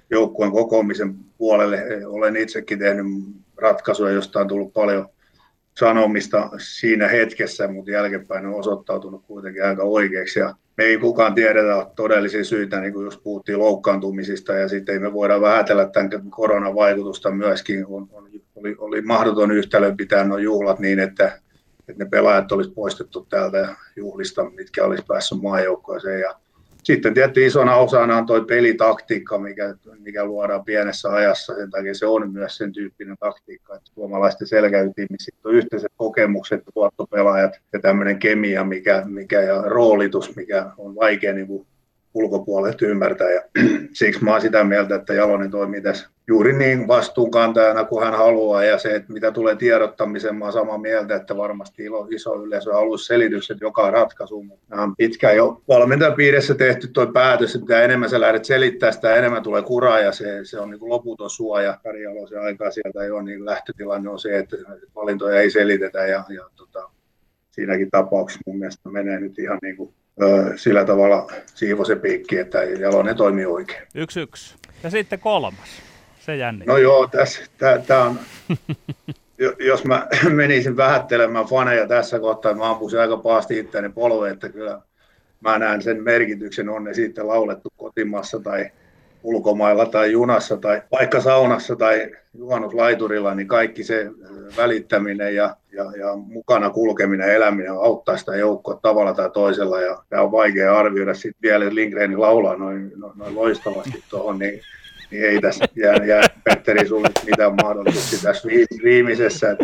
Speaker 3: joukkueen kokoamisen puolelle. Olen itsekin tehnyt ratkaisuja, josta on tullut paljon sanomista siinä hetkessä, mutta jälkeenpäin on osoittautunut kuitenkin aika oikeaksi. Ja me ei kukaan tiedetä todellisia syitä, niin kuin just puhuttiin loukkaantumisista, ja sitten me voidaan vähätellä tämän koronan vaikutusta myöskin. On, oli, oli mahdoton yhtälö pitää nuo juhlat niin, että, että ne pelaajat olisi poistettu täältä juhlista, mitkä olisi päässyt maajoukkoeseen. Sitten tietysti isona osana on tuo pelitaktiikka, mikä, mikä luodaan pienessä ajassa. Sen takia se on myös sen tyyppinen taktiikka, että suomalaisten selkäytimissä on yhteiset kokemukset, tuottopelaajat ja tämmöinen kemia mikä, mikä, ja roolitus, mikä on vaikea niin ulkopuolelta ymmärtää. Ja siksi mä oon sitä mieltä, että Jalonen toimii tässä juuri niin vastuunkantajana kuin hän haluaa. Ja se, että mitä tulee tiedottamiseen, mä oon samaa mieltä, että varmasti iso yleisö haluaisi selitykset joka ratkaisu. On pitkään jo valmentajapiirissä tehty tuo päätös, että mitä enemmän sä lähdet selittää, sitä enemmän tulee kuraa ja se, se on niin loputon suoja. Kari Jalosen aikaa sieltä ole, niin lähtötilanne on se, että valintoja ei selitetä ja, ja tota, siinäkin tapauksessa mun mielestä menee nyt ihan niin kuin sillä tavalla siivo se piikki, että Jalonen toimii oikein.
Speaker 4: Yksi yksi. Ja sitten kolmas. Se jännittää.
Speaker 3: No joo, tässä, tää, on, jos mä menisin vähättelemään faneja tässä kohtaa, mä ampuisin aika pahasti itseäni polve, että kyllä mä näen sen merkityksen, on ne sitten laulettu kotimassa tai ulkomailla tai junassa tai vaikka saunassa tai juhannuslaiturilla, niin kaikki se välittäminen ja, ja, ja mukana kulkeminen ja eläminen auttaa sitä joukkoa tavalla tai toisella. Ja tämä on vaikea arvioida sitten vielä, että Lindgren laulaa noin, noin loistavasti tuohon, niin, niin ei tässä jää, jää Petteri sulle mitään mahdollisuuksia tässä viimeisessä.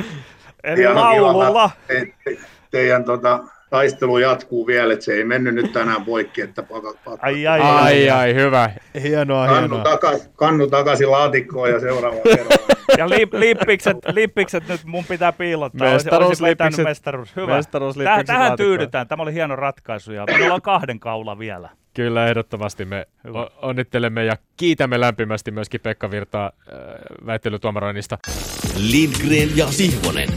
Speaker 4: Eli laululla. Te,
Speaker 3: te, teidän tota, taistelu jatkuu vielä, että se ei mennyt nyt tänään poikki, että paka, paka,
Speaker 2: ai, ai, ai, ai, ai, hyvä. Hienoa,
Speaker 3: kannu, hienoa. Takas, kannu takaisin laatikkoon ja seuraava kerran.
Speaker 4: Ja lip, lippikset, lippikset nyt mun pitää piilottaa. Mestaruuslippikset. Mestaruus. Hyvä. Täh, tähän tyydytään. Tämä oli hieno ratkaisu ja meillä on kahden kaula vielä.
Speaker 2: Kyllä, ehdottomasti me Hyvä. onnittelemme ja kiitämme lämpimästi myöskin Pekka Virtaa äh, väittelytuomaroinnista.
Speaker 5: Lindgren ja Sihvonen.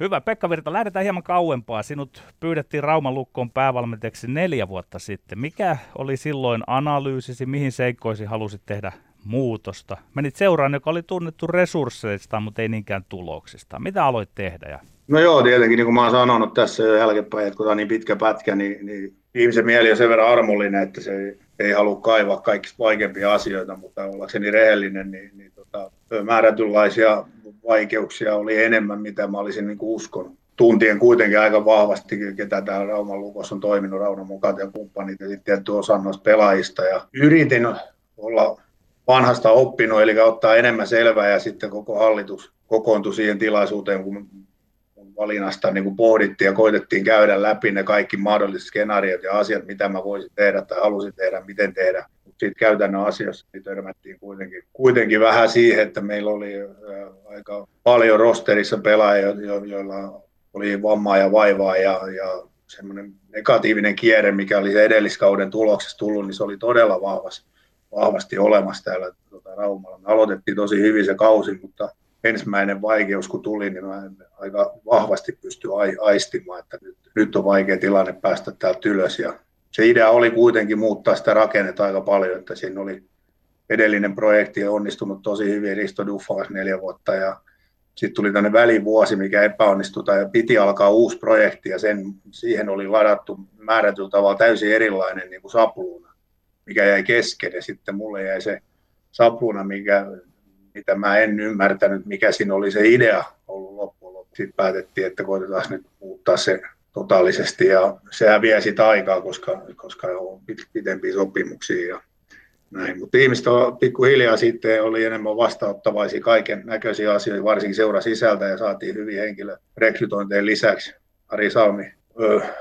Speaker 4: Hyvä. Pekka Virta, lähdetään hieman kauempaa. Sinut pyydettiin Rauman lukkoon päävalmentajaksi neljä vuotta sitten. Mikä oli silloin analyysisi, mihin seikkoisi halusit tehdä muutosta? Menit seuraan, joka oli tunnettu resursseista, mutta ei niinkään tuloksista. Mitä aloit tehdä? Ja...
Speaker 3: No joo, tietenkin niin kuin mä oon sanonut tässä jo jälkeenpäin, että kun tämä on niin pitkä pätkä, niin, niin ihmisen mieli on sen verran armollinen, että se ei, ei halua kaivaa kaikista vaikeimpia asioita, mutta ollakseni rehellinen, niin, niin tota, määrätynlaisia vaikeuksia oli enemmän, mitä mä olisin niin uskonut. Tuntien kuitenkin aika vahvasti, ketä täällä Rauman lukossa on toiminut, Rauman mukaan ja kumppanit ja sitten tietty osa noista pelaajista. Ja yritin olla vanhasta oppinut, eli ottaa enemmän selvää ja sitten koko hallitus kokoontui siihen tilaisuuteen, kun valinnasta niin kuin pohdittiin ja koitettiin käydä läpi ne kaikki mahdolliset skenaariot ja asiat, mitä mä voisin tehdä tai halusin tehdä, miten tehdä siitä käytännön asiassa niin törmättiin kuitenkin, kuitenkin vähän siihen, että meillä oli aika paljon rosterissa pelaajia, jo, joilla oli vammaa ja vaivaa ja, ja semmoinen negatiivinen kierre, mikä oli edelliskauden tuloksessa tullut, niin se oli todella vahvasti, vahvasti olemassa täällä tuota, Raumalla. Me aloitettiin tosi hyvin se kausi, mutta ensimmäinen vaikeus kun tuli, niin mä aika vahvasti pystyi aistimaan, että nyt, nyt on vaikea tilanne päästä täältä ylös. Ja se idea oli kuitenkin muuttaa sitä rakennetta aika paljon, että siinä oli edellinen projekti onnistunut tosi hyvin, Risto Duffas neljä vuotta. Ja sitten tuli tänne välivuosi, mikä epäonnistui tai piti alkaa uusi projekti ja sen, siihen oli ladattu määrätyllä tavalla täysin erilainen niin kuin sapluuna, mikä jäi kesken. Ja sitten mulle jäi se sapluuna, mikä, mitä mä en ymmärtänyt, mikä siinä oli se idea ollut loppujen lopuksi. Sitten päätettiin, että koitetaan nyt muuttaa se totaalisesti ja sehän vie sitä aikaa, koska, koska on pitempiä sopimuksia ja näin. Mutta ihmiset on pikkuhiljaa sitten oli enemmän vastaanottavaisia kaiken näköisiä asioita, varsinkin seura sisältä ja saatiin hyviä henkilörekrytointeja lisäksi. Ari Salmi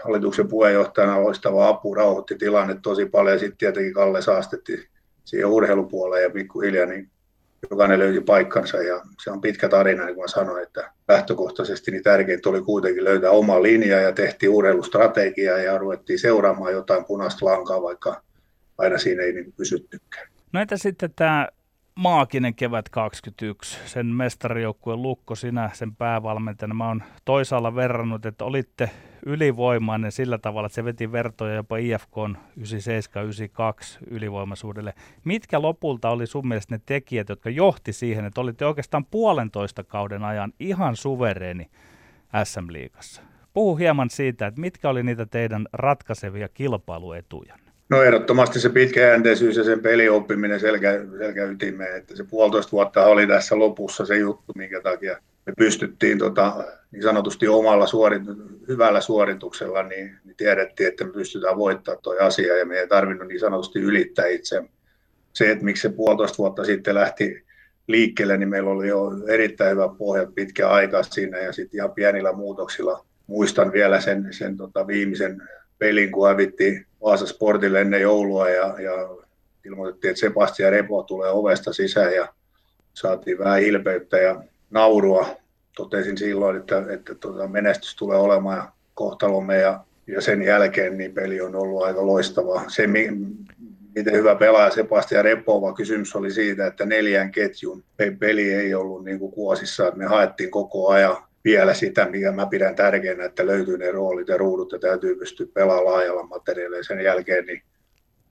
Speaker 3: hallituksen puheenjohtajana loistava apu, rauhoitti tilanne tosi paljon ja sitten tietenkin Kalle saastetti siihen urheilupuoleen ja pikkuhiljaa niin jokainen löysi paikkansa ja se on pitkä tarina, niin kuin sanoin, että lähtökohtaisesti niin tärkeintä oli kuitenkin löytää oma linja ja tehtiin urheilustrategiaa ja ruvettiin seuraamaan jotain punaista lankaa, vaikka aina siinä ei niin pysyttykään.
Speaker 4: No entä sitten tämä maaginen kevät 21, sen mestarijoukkueen Lukko, sinä sen päävalmentajana. Mä oon toisaalla verrannut, että olitte ylivoimainen sillä tavalla, että se veti vertoja jopa IFK 97-92 ylivoimaisuudelle. Mitkä lopulta oli sun mielestä ne tekijät, jotka johti siihen, että olitte oikeastaan puolentoista kauden ajan ihan suvereeni SM-liigassa? Puhu hieman siitä, että mitkä oli niitä teidän ratkaisevia kilpailuetuja.
Speaker 3: No ehdottomasti se pitkäjänteisyys ja sen pelioppiminen selkä, selkäytimeen, että se puolitoista vuotta oli tässä lopussa se juttu, minkä takia me pystyttiin tota, niin sanotusti omalla suorit, hyvällä suorituksella, niin, niin tiedettiin, että me pystytään voittamaan tuo asia ja me ei tarvinnut niin sanotusti ylittää itse. Se, että miksi se puolitoista vuotta sitten lähti liikkeelle, niin meillä oli jo erittäin hyvä pohja pitkä aika siinä ja sitten ihan pienillä muutoksilla muistan vielä sen, sen tota viimeisen pelin, kun hävittiin Vaasa Sportille ennen joulua ja, ja ilmoitettiin, että Sebastian Repo tulee ovesta sisään ja saatiin vähän hilpeyttä ja naurua. Totesin silloin, että, että tota menestys tulee olemaan kohtalomme ja, ja sen jälkeen niin peli on ollut aika loistava. Se, miten hyvä pelaaja Sebastian Repo, vaan kysymys oli siitä, että neljän ketjun peli ei ollut niin kuin kuosissa, että me haettiin koko ajan vielä sitä, mikä mä pidän tärkeänä, että löytyy ne roolit ja ruudut ja täytyy pystyä pelaamaan laajalla materiaalilla. Sen jälkeen niin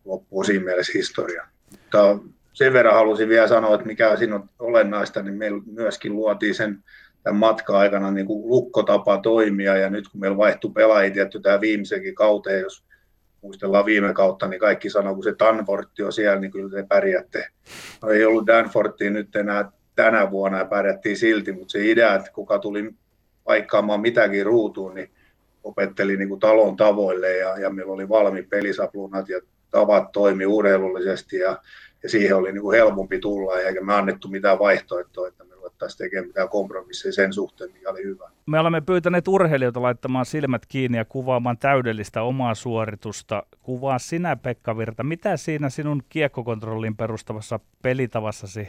Speaker 3: loppuu siinä mielessä historia. Mutta sen verran halusin vielä sanoa, että mikä siinä on olennaista, niin meillä myöskin luotiin sen tämän matkan aikana niin kuin lukkotapa toimia, ja nyt kun meillä vaihtui pelaajia tietty tämä viimeisenkin kauteen, jos muistellaan viime kautta, niin kaikki sanoo, kun se Danfortti on siellä, niin kyllä te pärjäätte. No, ei ollut Danforttia nyt enää tänä vuonna ja pärjättiin silti, mutta se idea, että kuka tuli paikkaamaan mitäkin ruutuun, niin opetteli niin kuin talon tavoille ja, ja meillä oli valmi pelisaplunat ja tavat toimi urheilullisesti ja, ja siihen oli niin kuin helpompi tulla eikä me annettu mitään vaihtoehtoa, että me ruvettaisiin tekemään mitään kompromisseja sen suhteen, mikä oli hyvä.
Speaker 4: Me olemme pyytäneet urheilijoita laittamaan silmät kiinni ja kuvaamaan täydellistä omaa suoritusta. Kuvaa sinä Pekka Virta, mitä siinä sinun kiekkokontrolliin perustavassa pelitavassasi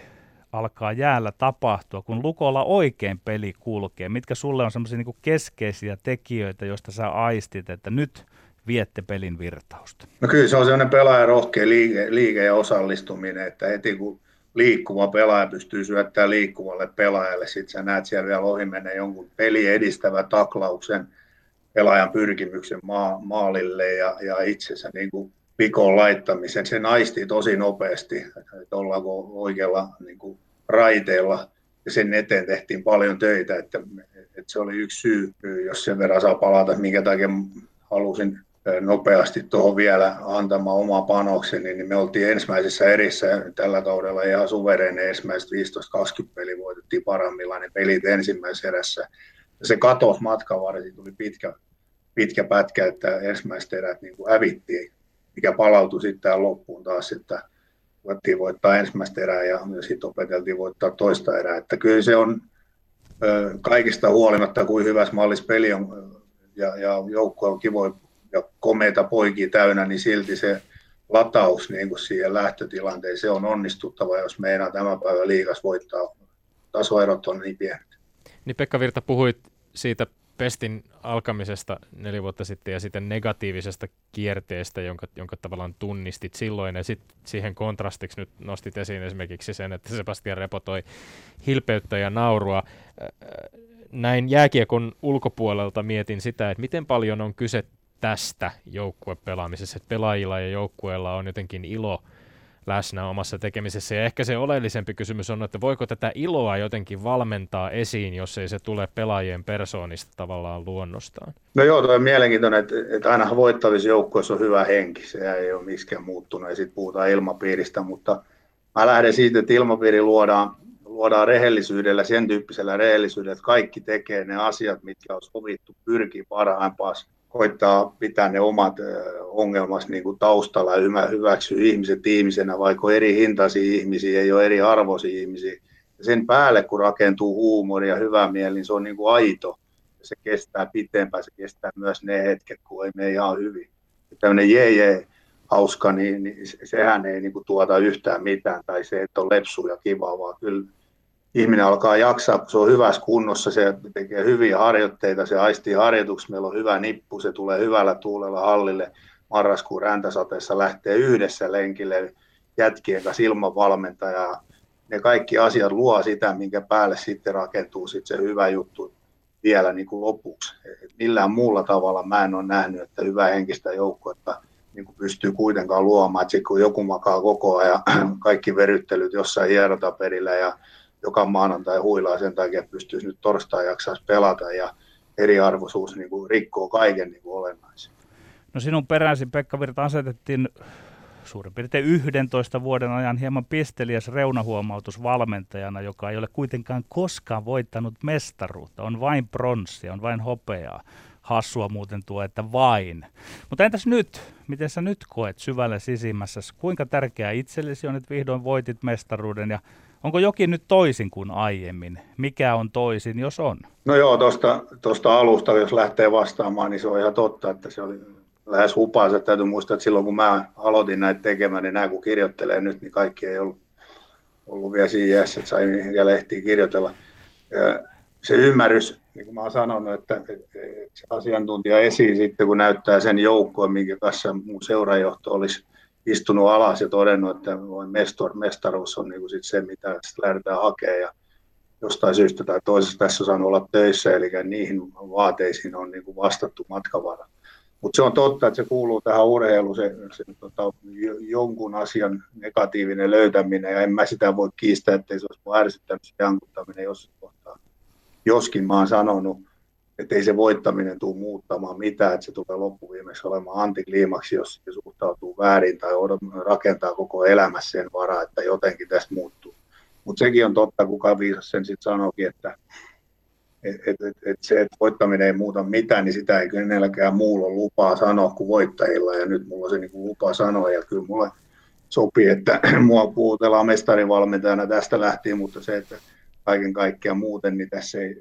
Speaker 4: alkaa jäällä tapahtua, kun Lukolla oikein peli kulkee? Mitkä sulle on semmoisia niin keskeisiä tekijöitä, joista sä aistit, että nyt viette pelin virtausta?
Speaker 3: No kyllä se on sellainen pelaajan rohkea liike, liike ja osallistuminen, että heti kun liikkuva pelaaja pystyy syöttämään liikkuvalle pelaajalle, sitten sä näet siellä vielä ohi mennä jonkun peli edistävä taklauksen, pelaajan pyrkimyksen maa, maalille ja, ja itsensä niin kuin pikon laittamisen. Se naistii tosi nopeasti, että ollaanko oikealla niin kuin raiteilla ja sen eteen tehtiin paljon töitä, että, että se oli yksi syy, jos sen verran saa palata, minkä takia halusin nopeasti tuohon vielä antamaan oma panokseni, niin me oltiin ensimmäisessä erissä tällä kaudella ihan suvereinen ensimmäiset 15-20 peli voitettiin parhaimmillaan ne pelit ensimmäisessä erässä. Se kato matkan varsin tuli pitkä, pitkä pätkä, että ensimmäiset erät niin kuin hävittiin, mikä palautui sitten loppuun taas, että ruvettiin voittaa ensimmäistä erää ja, ja sitten opeteltiin voittaa toista erää. Että kyllä se on kaikista huolimatta, kuin hyvässä mallissa peli on ja, ja joukko on kivoja ja komeita poikia täynnä, niin silti se lataus niin kuin siihen lähtötilanteeseen se on onnistuttava, jos meinaa tämän päivän liigas voittaa. Tasoerot on niin pienet.
Speaker 2: Niin Pekka Virta, puhuit siitä pestin alkamisesta neljä vuotta sitten ja sitten negatiivisesta kierteestä, jonka, jonka tavallaan tunnistit silloin. Ja sitten siihen kontrastiksi nyt nostit esiin esimerkiksi sen, että Sebastian Repo toi hilpeyttä ja naurua. Näin jääkiekon ulkopuolelta mietin sitä, että miten paljon on kyse tästä joukkuepelaamisessa, että pelaajilla ja joukkueella on jotenkin ilo läsnä omassa tekemisessä. Ja ehkä se oleellisempi kysymys on, että voiko tätä iloa jotenkin valmentaa esiin, jos ei se tule pelaajien persoonista tavallaan luonnostaan?
Speaker 3: No joo, tuo on mielenkiintoinen, että, että aina voittavissa joukkueissa on hyvä henki. Se ei ole miskään muuttunut ja sitten puhutaan ilmapiiristä, mutta mä lähden siitä, että ilmapiiri luodaan, luodaan rehellisyydellä, sen tyyppisellä rehellisyydellä, että kaikki tekee ne asiat, mitkä on sovittu, pyrkii parhaimpaan koittaa pitää ne omat ongelmat niin kuin taustalla ja hyväksyä ihmiset ihmisenä, vaikka eri hintaisia ihmisiä, ei ole eri arvoisia ihmisiä. Ja sen päälle, kun rakentuu huumori ja hyvä mieli, niin se on niin kuin aito. Se kestää pitempään, se kestää myös ne hetket, kun ei mene ihan hyvin. Ja tämmöinen jee, jee hauska, niin, niin sehän ei niin kuin tuota yhtään mitään, tai se, että on lepsu ja kiva, vaan kyllä ihminen alkaa jaksaa, kun se on hyvässä kunnossa, se tekee hyviä harjoitteita, se aistii harjoituksia, meillä on hyvä nippu, se tulee hyvällä tuulella hallille, marraskuun räntäsateessa lähtee yhdessä lenkille, jätkien kanssa ilman valmentajaa. Ne kaikki asiat luo sitä, minkä päälle sitten rakentuu sitten se hyvä juttu vielä niin kuin lopuksi. Et millään muulla tavalla mä en ole nähnyt, että hyvä henkistä joukkuetta niin kuin pystyy kuitenkaan luomaan, että kun joku makaa koko ajan kaikki veryttelyt jossain hierontaperillä ja joka maanantai huilaa sen takia, että pystyisi nyt torstai jaksaisi pelata ja eriarvoisuus niin kuin rikkoo kaiken niin kuin olennaisen.
Speaker 4: No sinun peräsi Pekka Virta asetettiin suurin piirtein 11 vuoden ajan hieman pisteliäs reunahuomautus valmentajana, joka ei ole kuitenkaan koskaan voittanut mestaruutta. On vain pronssia, on vain hopeaa. Hassua muuten tuo, että vain. Mutta entäs nyt? Miten sä nyt koet syvällä sisimmässä? Kuinka tärkeää itsellesi on, että vihdoin voitit mestaruuden ja Onko jokin nyt toisin kuin aiemmin? Mikä on toisin, jos on?
Speaker 3: No joo, tuosta alusta, jos lähtee vastaamaan, niin se on ihan totta, että se oli lähes hupaansa. Täytyy muistaa, että silloin kun mä aloitin näitä tekemään, niin nämä kun kirjoittelee nyt, niin kaikki ei ollut, ollut vielä siinä että sai ja lehtiä kirjoitella. Se ymmärrys, niin kuin mä oon sanonut, että, että se asiantuntija esiin sitten, kun näyttää sen joukkoon, minkä kanssa mun seurajohto olisi istunut alas ja todennut, että mestor, mestaruus on niin kuin sit se, mitä lähdetään hakemaan. Ja jostain syystä tai toisesta tässä on saanut olla töissä, eli niihin vaateisiin on niin kuin vastattu matkavara. Mutta se on totta, että se kuuluu tähän urheiluun, se, se tota, jonkun asian negatiivinen löytäminen, ja en mä sitä voi kiistää, ettei se olisi ärsyttänyt se jankuttaminen jossain kohtaa. Joskin mä oon sanonut, että ei se voittaminen tule muuttamaan mitään, että se tulee loppuviimeksi olemaan antikliimaksi, jos se suhtautuu väärin tai rakentaa koko elämässä sen varaa, että jotenkin tästä muuttuu. Mutta sekin on totta, kuka viisas sen sitten sanoikin, että et, et, et, et se, että voittaminen ei muuta mitään, niin sitä ei kenelläkään muulla lupaa sanoa kuin voittajilla, ja nyt mulla on se niin lupa sanoa, ja kyllä mulle sopii, että mua puhutellaan mestarivalmentajana tästä lähtien, mutta se, että kaiken kaikkiaan muuten, niin tässä ei,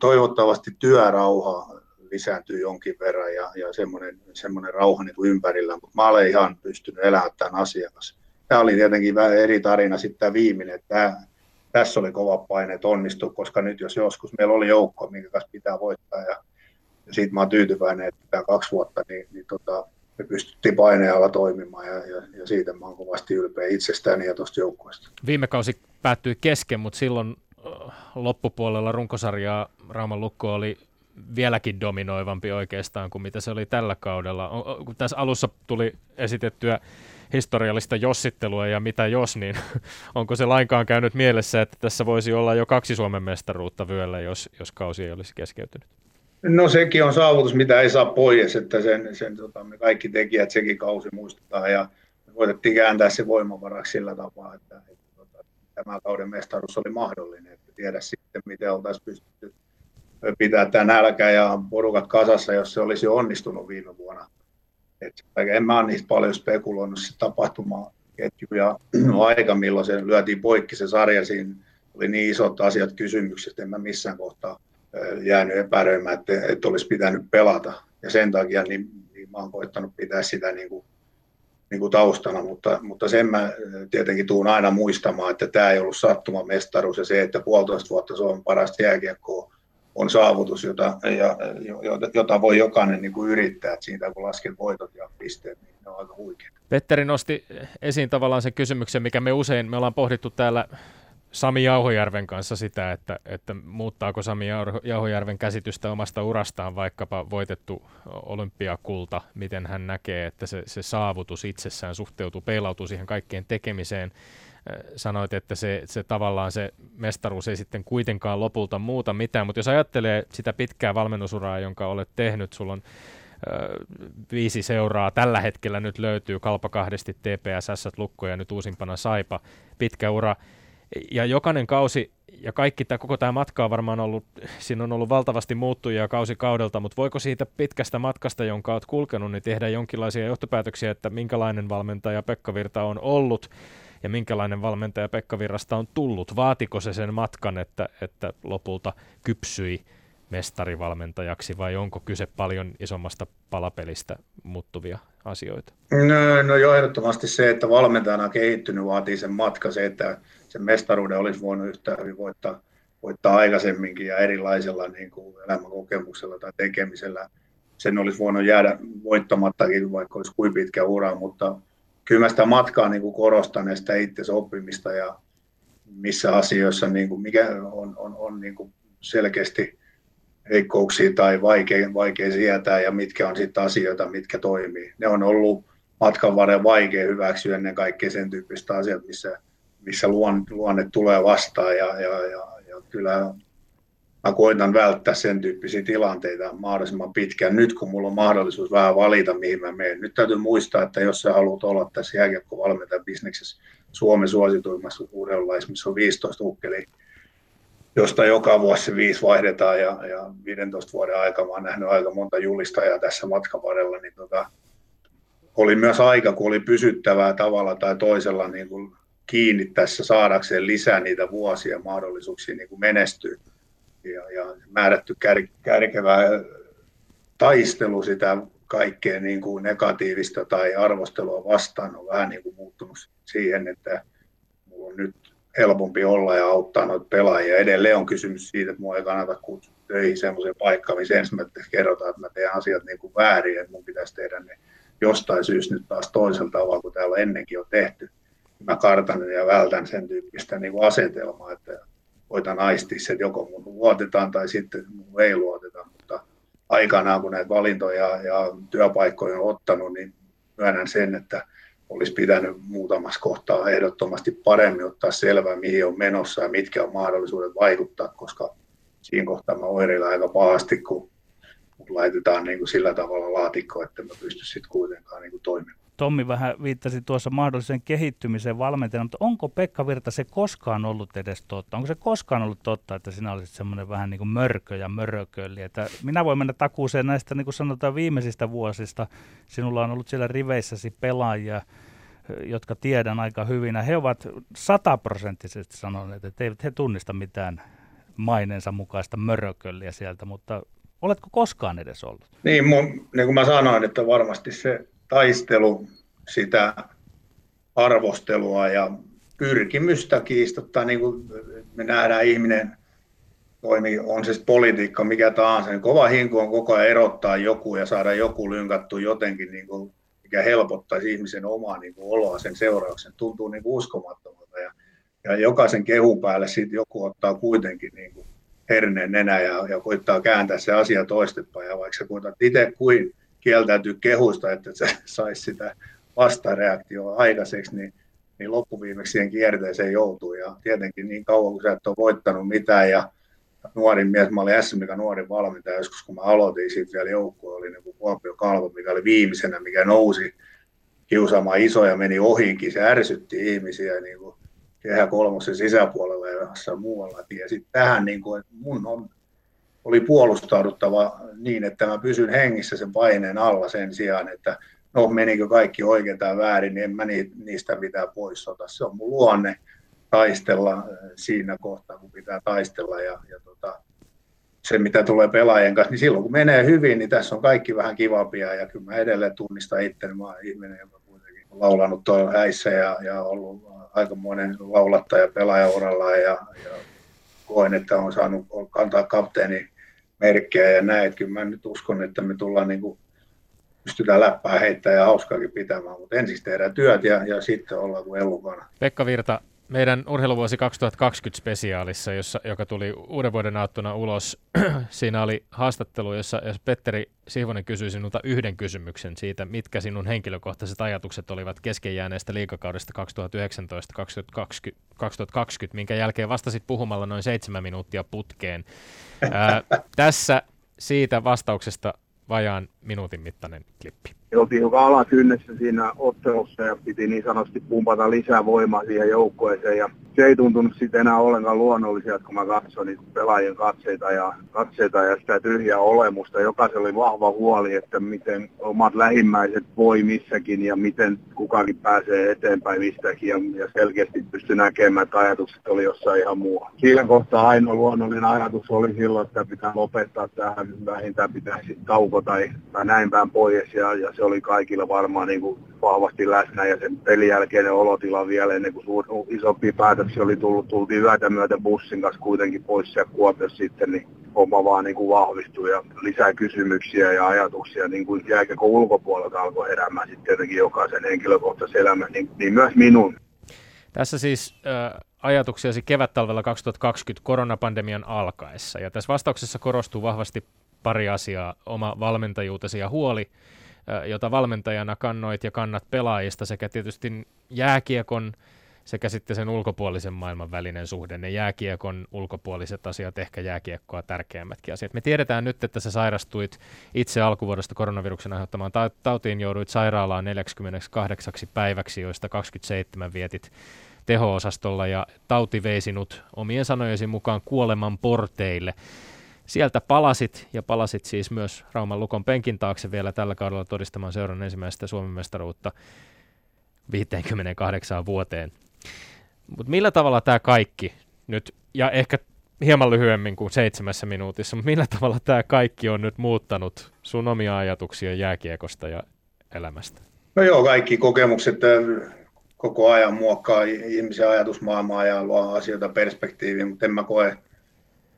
Speaker 3: toivottavasti työrauha lisääntyy jonkin verran ja, ja semmoinen, semmoinen rauha niin kuin ympärillä, mutta mä olen ihan pystynyt elämään tämän asian kanssa. Tämä oli tietenkin vähän eri tarina sitten tämä viimeinen, että tämä, tässä oli kova paine, että onnistu, koska nyt jos joskus meillä oli joukko, minkä kanssa pitää voittaa ja, ja siitä mä oon tyytyväinen, että tämä kaksi vuotta, niin, niin tota, me pystyttiin paineella toimimaan ja, ja, ja siitä mä oon kovasti ylpeä itsestäni ja tuosta joukkueesta.
Speaker 2: Viime kausi päättyi kesken, mutta silloin loppupuolella runkosarjaa Rauman lukko oli vieläkin dominoivampi oikeastaan kuin mitä se oli tällä kaudella. Kun tässä alussa tuli esitettyä historiallista jossittelua ja mitä jos, niin onko se lainkaan käynyt mielessä, että tässä voisi olla jo kaksi Suomen mestaruutta vyöllä, jos, jos kausi ei olisi keskeytynyt?
Speaker 3: No sekin on saavutus, mitä ei saa pois, että sen, sen tota, me kaikki tekijät sekin kausi muistetaan ja me voitettiin kääntää se voimavaraksi sillä tapaa, että, että tota, tämä kauden mestaruus oli mahdollinen, että tiedä sitten miten oltaisiin pystytty pitää tämä nälkä ja porukat kasassa, jos se olisi onnistunut viime vuonna. Et en mä ole niistä paljon spekuloinut se tapahtumaketju ja aika, milloin se lyötiin poikki se sarja. Siinä oli niin isot asiat kysymykset, en mä missään kohtaa jäänyt epäröimään, että, että olisi pitänyt pelata. Ja sen takia niin, niin mä oon koittanut pitää sitä niin kuin, niin kuin taustana, mutta, mutta sen mä tietenkin tuun aina muistamaan, että tämä ei ollut sattumamestaruus ja se, että puolitoista vuotta Suomen parasta jääkiekkoa on saavutus, jota, ja, jota voi jokainen niin kuin yrittää. Että siitä kun lasken voitot ja pisteet, niin ne on aika huikeita.
Speaker 2: Petteri nosti esiin tavallaan sen kysymyksen, mikä me usein, me ollaan pohdittu täällä Sami Jauhojärven kanssa sitä, että, että muuttaako Sami Jauhojärven käsitystä omasta urastaan vaikkapa voitettu olympiakulta, miten hän näkee, että se, se saavutus itsessään suhteutuu, peilautuu siihen kaikkeen tekemiseen. Äh, sanoit, että se, se tavallaan se mestaruus ei sitten kuitenkaan lopulta muuta mitään, mutta jos ajattelee sitä pitkää valmennusuraa, jonka olet tehnyt, sulla on äh, viisi seuraa. Tällä hetkellä nyt löytyy, Kalpa kahdesti, TPS, Lukko ja nyt uusimpana Saipa, pitkä ura, ja jokainen kausi ja kaikki tämä, koko tämä matka on varmaan ollut, siinä on ollut valtavasti muuttujia kausi kaudelta, mutta voiko siitä pitkästä matkasta, jonka olet kulkenut, niin tehdä jonkinlaisia johtopäätöksiä, että minkälainen valmentaja Pekka Virta on ollut ja minkälainen valmentaja Pekka Virrasta on tullut? Vaatiko se sen matkan, että, että lopulta kypsyi mestarivalmentajaksi vai onko kyse paljon isommasta palapelistä muuttuvia asioita?
Speaker 3: No, no jo ehdottomasti se, että valmentajana kehittynyt vaatii sen matka, se, että sen mestaruuden olisi voinut yhtä hyvin voittaa, voittaa aikaisemminkin ja erilaisella niin kuin elämänkokemuksella tai tekemisellä. Sen olisi voinut jäädä voittamattakin, vaikka olisi kuin pitkä ura, mutta kyllä mä sitä matkaa niin kuin korostan ja sitä itse oppimista ja missä asioissa niin kuin, mikä on, on, on niin kuin selkeästi heikkouksia tai vaikea, vaikea sietää ja mitkä on sitten asioita, mitkä toimii. Ne on ollut matkan varrella vaikea hyväksyä ennen kaikkea sen tyyppistä asiat, missä, missä luonne, luonne tulee vastaan ja, ja, ja, ja kyllä mä koitan välttää sen tyyppisiä tilanteita mahdollisimman pitkään nyt, kun mulla on mahdollisuus vähän valita, mihin mä menen. Nyt täytyy muistaa, että jos sä haluat olla tässä jääkiekkovalmentajan bisneksessä Suomen suosituimmassa urheilulaisessa, missä on 15 ukkeli, josta joka vuosi viisi vaihdetaan ja, ja 15 vuoden aikaa mä oon nähnyt aika monta julistajaa tässä matkan varrella, niin tota, oli myös aika, kun oli pysyttävää tavalla tai toisella niin kuin kiinni tässä saadakseen lisää niitä vuosia mahdollisuuksia niin kuin menestyä ja, ja määrätty kär, kärkevä taistelu sitä kaikkea niin kuin negatiivista tai arvostelua vastaan on vähän niin kuin muuttunut siihen, että mulla on nyt helpompi olla ja auttaa noita pelaajia. Edelleen on kysymys siitä, että mua ei kannata kutsua töihin semmoiseen paikkaan, missä ensimmäistä kerrotaan, että mä teen asiat niin kuin väärin, että mun pitäisi tehdä ne jostain syystä nyt taas toisella tavalla kuin täällä ennenkin on tehty. Mä kartan ja vältän sen tyyppistä niin kuin asetelmaa, että koitan aistia se, että joko mun luotetaan tai sitten mun ei luoteta, mutta aikanaan kun näitä valintoja ja työpaikkoja on ottanut, niin myönnän sen, että olisi pitänyt muutamassa kohtaa ehdottomasti paremmin ottaa selvää, mihin on menossa ja mitkä on mahdollisuudet vaikuttaa, koska siinä kohtaa mä oireilen aika pahasti, kun laitetaan niin kuin sillä tavalla laatikko, että mä pysty sitten kuitenkaan niin kuin toimimaan.
Speaker 4: Tommi vähän viittasi tuossa mahdolliseen kehittymiseen valmentajana, mutta onko Pekka Virta se koskaan ollut edes totta? Onko se koskaan ollut totta, että sinä olisit semmoinen vähän niin kuin mörkö ja mörökölli? Että minä voin mennä takuuseen näistä niin kuin sanotaan viimeisistä vuosista. Sinulla on ollut siellä riveissäsi pelaajia, jotka tiedän aika hyvin. He ovat sataprosenttisesti sanoneet, että eivät he tunnista mitään maineensa mukaista mörökölliä sieltä, mutta oletko koskaan edes ollut?
Speaker 3: Niin, mun, niin kuin mä sanoin, että varmasti se taistelu, sitä arvostelua ja pyrkimystä kiistottaa, niin kuin me nähdään ihminen toimii, on se politiikka mikä tahansa, niin kova hinku on koko ajan erottaa joku ja saada joku lynkattu jotenkin, niin kuin, mikä helpottaisi ihmisen omaa niin kuin, oloa sen seurauksen. Tuntuu niin uskomattomalta ja, ja jokaisen kehun päälle sitten joku ottaa kuitenkin niin kuin, herneen nenä ja, ja koittaa kääntää se asia toistepäin. Ja vaikka sä koetat itse kuin kieltäytyy kehusta, että se saisi sitä vastareaktioa aikaiseksi, niin, niin loppuviimeksi siihen kierteeseen joutuu. Ja tietenkin niin kauan, kun sä et ole voittanut mitään ja nuorin mies, mä olin SM, mikä nuorin valmentaja joskus, kun mä aloitin siitä vielä joukkue, oli niin Kuopio Kalvo, mikä oli viimeisenä, mikä nousi kiusaamaan isoja, meni ohiinkin, se ärsytti ihmisiä niin kuin kehä kolmosen sisäpuolella ja jossain muualla. Ja sitten tähän, niin kuin, että mun on oli puolustauduttava niin, että mä pysyn hengissä sen paineen alla sen sijaan, että no menikö kaikki oikein tai väärin, niin en mä niistä mitään pois ota. Se on mun luonne taistella äh, siinä kohtaa, kun pitää taistella ja, ja tota, se, mitä tulee pelaajien kanssa, niin silloin kun menee hyvin, niin tässä on kaikki vähän kivampia ja kyllä mä edelleen tunnistan itse, mä oon ihminen, joka kuitenkin on laulanut tuolla häissä ja, ja ollut aikamoinen laulattaja pelaajauralla ja, ja koen, että on saanut kantaa kapteeni merkkejä ja näin. Että kyllä mä nyt uskon, että me tullaan niin kuin, pystytään läppää heittämään ja hauskaakin pitämään, mutta ensin tehdään työt ja, ja sitten ollaan kuin elukana.
Speaker 2: Pekka Virta, meidän urheiluvuosi 2020 spesiaalissa, jossa, joka tuli uuden vuoden aattona ulos, siinä oli haastattelu, jossa jos Petteri Sihvonen kysyi sinulta yhden kysymyksen siitä, mitkä sinun henkilökohtaiset ajatukset olivat keskenjääneestä liikakaudesta 2019-2020, 2020, minkä jälkeen vastasit puhumalla noin seitsemän minuuttia putkeen. Ää, tässä siitä vastauksesta vajaan minuutin mittainen klippi
Speaker 6: oltiin joka alakynnessä siinä ottelussa ja piti niin sanotusti pumpata lisää voimaa siihen joukkueeseen. Ja se ei tuntunut sitten enää ollenkaan luonnolliselta, kun mä katsoin niin pelaajien katseita ja, katseita ja sitä tyhjää olemusta. Jokaisella oli vahva huoli, että miten omat lähimmäiset voi missäkin ja miten kukakin pääsee eteenpäin mistäkin. Ja, ja selkeästi pystyi näkemään, että ajatukset oli jossain ihan muu. Siinä kohtaa ainoa luonnollinen ajatus oli silloin, että pitää lopettaa tähän, vähintään pitäisi tauko tai, tai näin päin pois. Ja, ja se oli kaikilla varmaan niin kuin vahvasti läsnä ja sen pelin jälkeinen olotila vielä ennen kuin suur, isompia päätöksiä oli tullut. Tultiin yötä myöten bussin kanssa kuitenkin pois ja Kuopiossa sitten, niin homma vaan niin kuin vahvistui ja lisää kysymyksiä ja ajatuksia niin kuin jääkäkö ulkopuolelta alkoi heräämään sitten jotenkin jokaisen henkilökohtaisen elämän, niin, niin myös minun.
Speaker 2: Tässä siis äh, ajatuksiasi kevät-talvella 2020 koronapandemian alkaessa. Ja tässä vastauksessa korostuu vahvasti pari asiaa, oma valmentajuutesi ja huoli, jota valmentajana kannoit ja kannat pelaajista sekä tietysti jääkiekon sekä sitten sen ulkopuolisen maailman välinen suhde, ne jääkiekon ulkopuoliset asiat, ehkä jääkiekkoa tärkeämmätkin asiat. Me tiedetään nyt, että sä sairastuit itse alkuvuodesta koronaviruksen aiheuttamaan tautiin, jouduit sairaalaan 48 päiväksi, joista 27 vietit teho-osastolla ja tauti vei sinut omien sanojesi mukaan kuoleman porteille. Sieltä palasit ja palasit siis myös Rauman Lukon penkin taakse vielä tällä kaudella todistamaan seuran ensimmäistä Suomen mestaruutta 58 vuoteen. Mutta millä tavalla tämä kaikki nyt, ja ehkä hieman lyhyemmin kuin seitsemässä minuutissa, mutta millä tavalla tämä kaikki on nyt muuttanut sun omia ajatuksia jääkiekosta ja elämästä?
Speaker 3: No joo, kaikki kokemukset koko ajan muokkaa ihmisen ajatusmaailmaa ja luo asioita perspektiiviin, mutta en mä koe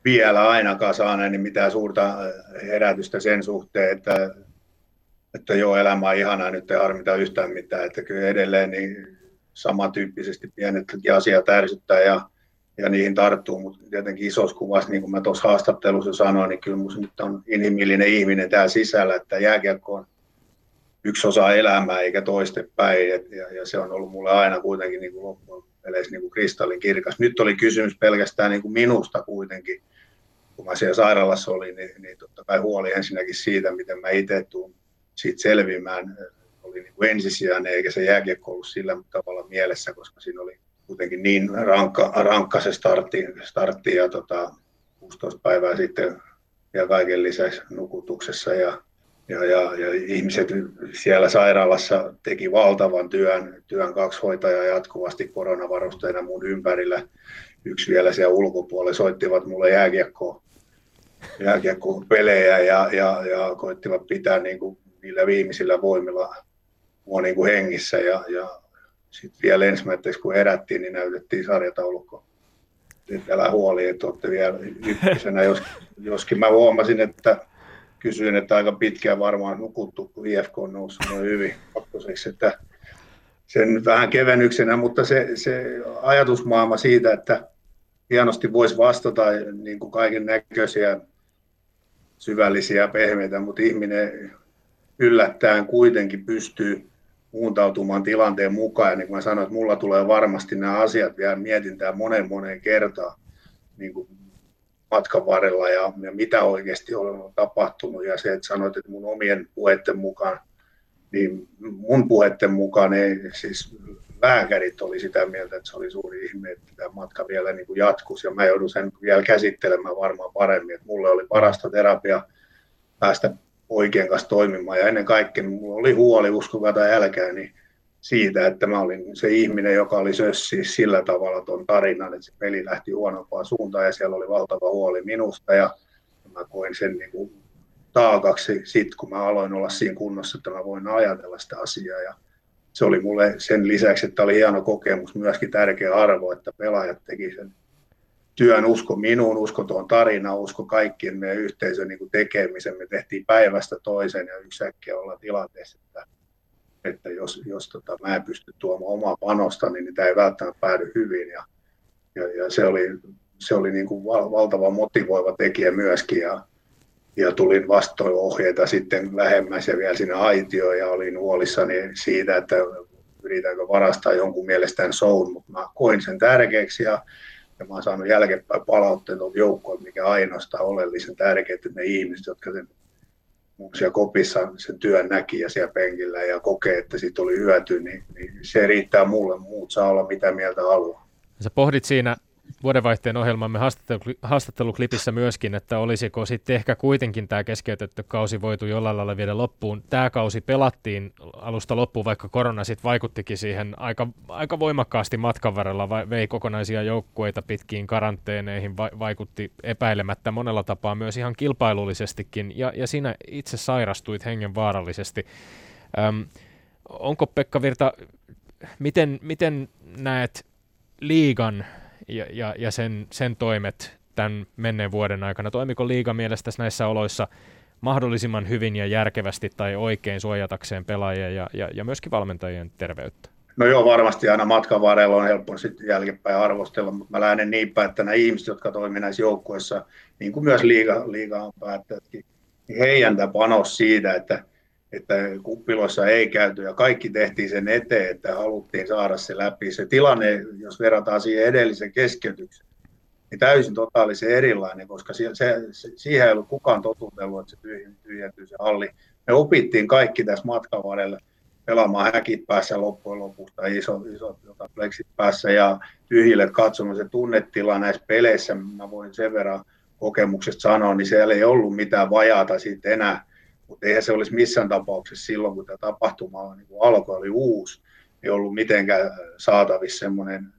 Speaker 3: vielä ainakaan saaneeni mitään suurta herätystä sen suhteen, että, että joo, elämä on ihanaa, nyt ei harmita yhtään mitään, että kyllä edelleen niin samantyyppisesti pienetkin asiat ärsyttää ja, ja niihin tarttuu, mutta tietenkin isossa kuvassa, niin kuin mä tuossa haastattelussa sanoin, niin kyllä minusta nyt on inhimillinen ihminen täällä sisällä, että jääkiekko on yksi osa elämää eikä toistepäin, ja, ja, se on ollut mulle aina kuitenkin niin kuin loppujen peleissä niin kuin kristallin kirkas. Nyt oli kysymys pelkästään niin kuin minusta kuitenkin, kun mä siellä sairaalassa olin, niin, niin totta kai huoli ensinnäkin siitä, miten mä itse tuun siitä selviämään. Oli niin kuin ensisijainen, eikä se jääkiekko ollut sillä tavalla mielessä, koska siinä oli kuitenkin niin rankka, rankka se startti, startti ja tota, 16 päivää sitten ja kaiken lisäksi nukutuksessa ja, ja, ja, ja ihmiset siellä sairaalassa teki valtavan työn, työn kaksi hoitajaa jatkuvasti koronavarusteina mun ympärillä. Yksi vielä siellä ulkopuolella soittivat mulle jääkiekkoa jääkiekko pelejä ja, ja, ja koittivat pitää niin kuin niillä viimeisillä voimilla mua niin kuin hengissä ja, ja sitten vielä ensimmäiseksi kun herättiin, niin näytettiin sarjataulukko. Nyt älä huoli, että olette vielä ykkösenä, jos, joskin mä huomasin, että kysyin, että aika pitkään varmaan nukuttu, kun IFK on noussut noin hyvin kakkoseksi, että sen vähän kevennyksenä, mutta se, se ajatusmaailma siitä, että hienosti voisi vastata niin kuin kaiken näköisiä syvällisiä pehmeitä, mutta ihminen yllättäen kuitenkin pystyy muuntautumaan tilanteen mukaan. Ja niin kuin mä sanoin, että mulla tulee varmasti nämä asiat vielä mietintään monen monen kertaan niin kuin matkan varrella ja, ja, mitä oikeasti on tapahtunut. Ja se, että sanoit, että mun omien puheiden mukaan, niin mun puheiden mukaan ei, siis lääkärit oli sitä mieltä, että se oli suuri ihme, että tämä matka vielä niin kuin jatkuisi. Ja mä joudun sen vielä käsittelemään varmaan paremmin, että mulle oli parasta terapia päästä poikien kanssa toimimaan. Ja ennen kaikkea niin mulla oli huoli, uskokaa tai älkää, niin siitä, että mä olin se ihminen, joka oli sössi sillä tavalla tuon tarinan, että se peli lähti huonompaan suuntaan ja siellä oli valtava huoli minusta ja mä koin sen niin kuin taakaksi sit, kun mä aloin olla siinä kunnossa, että mä voin ajatella sitä asiaa ja se oli mulle sen lisäksi, että oli hieno kokemus, myöskin tärkeä arvo, että pelaajat teki sen työn, usko minuun, usko tuon tarinaan, usko kaikkien meidän yhteisön niin tekemisen. Me tehtiin päivästä toiseen ja yksiäkkiä olla tilanteessa, että, että jos, jos tota, mä en pysty tuomaan omaa panosta, niin tämä ei välttämättä päädy hyvin. Ja, ja, ja se oli, se oli niin kuin val, valtava motivoiva tekijä myöskin. Ja, ja tulin vastoin ohjeita sitten lähemmäs ja vielä sinne aitioon ja olin huolissani siitä, että yritänkö varastaa jonkun mielestään shown, mutta mä koin sen tärkeäksi ja ja mä oon saanut jälkeenpäin palautteet tuolta joukkoilta, mikä ainoastaan oleellisen tärkeää, että ne ihmiset, jotka sen siellä kopissa sen työn näki ja siellä penkillä ja kokee, että siitä oli hyöty, niin, niin se riittää mulle. Muut saa olla mitä mieltä haluaa.
Speaker 2: Sä pohdit siinä vuodenvaihteen ohjelmamme haastatteluklipissä myöskin, että olisiko sitten ehkä kuitenkin tämä keskeytetty kausi voitu jollain lailla viedä loppuun. Tämä kausi pelattiin alusta loppuun, vaikka korona sitten vaikuttikin siihen aika, aika voimakkaasti matkan varrella, vei kokonaisia joukkueita pitkiin karanteeneihin, va- vaikutti epäilemättä monella tapaa myös ihan kilpailullisestikin, ja, ja siinä itse sairastuit hengen vaarallisesti. Öm, onko Pekka Virta, miten, miten näet liigan ja, ja, ja sen, sen toimet tämän menneen vuoden aikana? Toimiko liiga mielestäsi näissä oloissa mahdollisimman hyvin ja järkevästi tai oikein suojatakseen pelaajia ja, ja, ja myöskin valmentajien terveyttä?
Speaker 3: No joo, varmasti aina matkan varrella on helppo sitten jälkeenpäin arvostella, mutta mä lähden niin päin, että nämä ihmiset, jotka toimivat näissä joukkueissa, niin kuin myös liiga, liiga on päättäjätkin, niin heidän tämä panos siitä, että, että kuppiloissa ei käyty ja kaikki tehtiin sen eteen, että haluttiin saada se läpi. Se tilanne, jos verrataan siihen edellisen keskeytyksen, niin täysin totaalisen erilainen, koska se, se, siihen ei ollut kukaan totutellut, että se tyhjentyy se halli. Me opittiin kaikki tässä matkan varrella pelaamaan häkit päässä loppujen lopuksi tai iso, isot tota, flexit päässä ja tyhjille katsomaan se tunnetila näissä peleissä. Mä voin sen verran kokemuksesta sanoa, niin siellä ei ollut mitään vajaata siitä enää, mutta eihän se olisi missään tapauksessa silloin, kun tämä tapahtuma niin alkoi, oli uusi, ei ollut mitenkään saatavissa semmoinen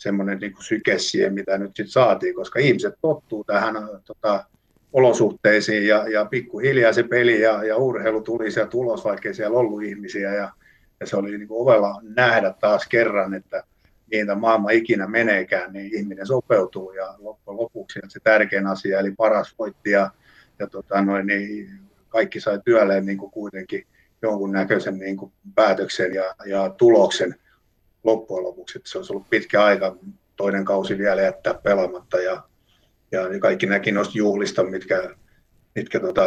Speaker 3: semmoinen niin syke siihen, mitä nyt sitten saatiin, koska ihmiset tottuu tähän tota, olosuhteisiin ja, ja pikkuhiljaa se peli ja, ja urheilu tuli sieltä tulos, vaikka ei siellä ollut ihmisiä ja, ja se oli niin kuin ovella nähdä taas kerran, että mihin tämä maailma ikinä meneekään, niin ihminen sopeutuu ja loppujen lopuksi se tärkein asia, eli paras voitti ja, ja tota noin, niin kaikki sai työlleen niin kuin kuitenkin jonkunnäköisen niin kuin päätöksen ja, ja tuloksen loppujen lopuksi. Että se olisi ollut pitkä aika toinen kausi vielä jättää pelaamatta ja, ja kaikki näki noista juhlista, mitkä, mitkä tota,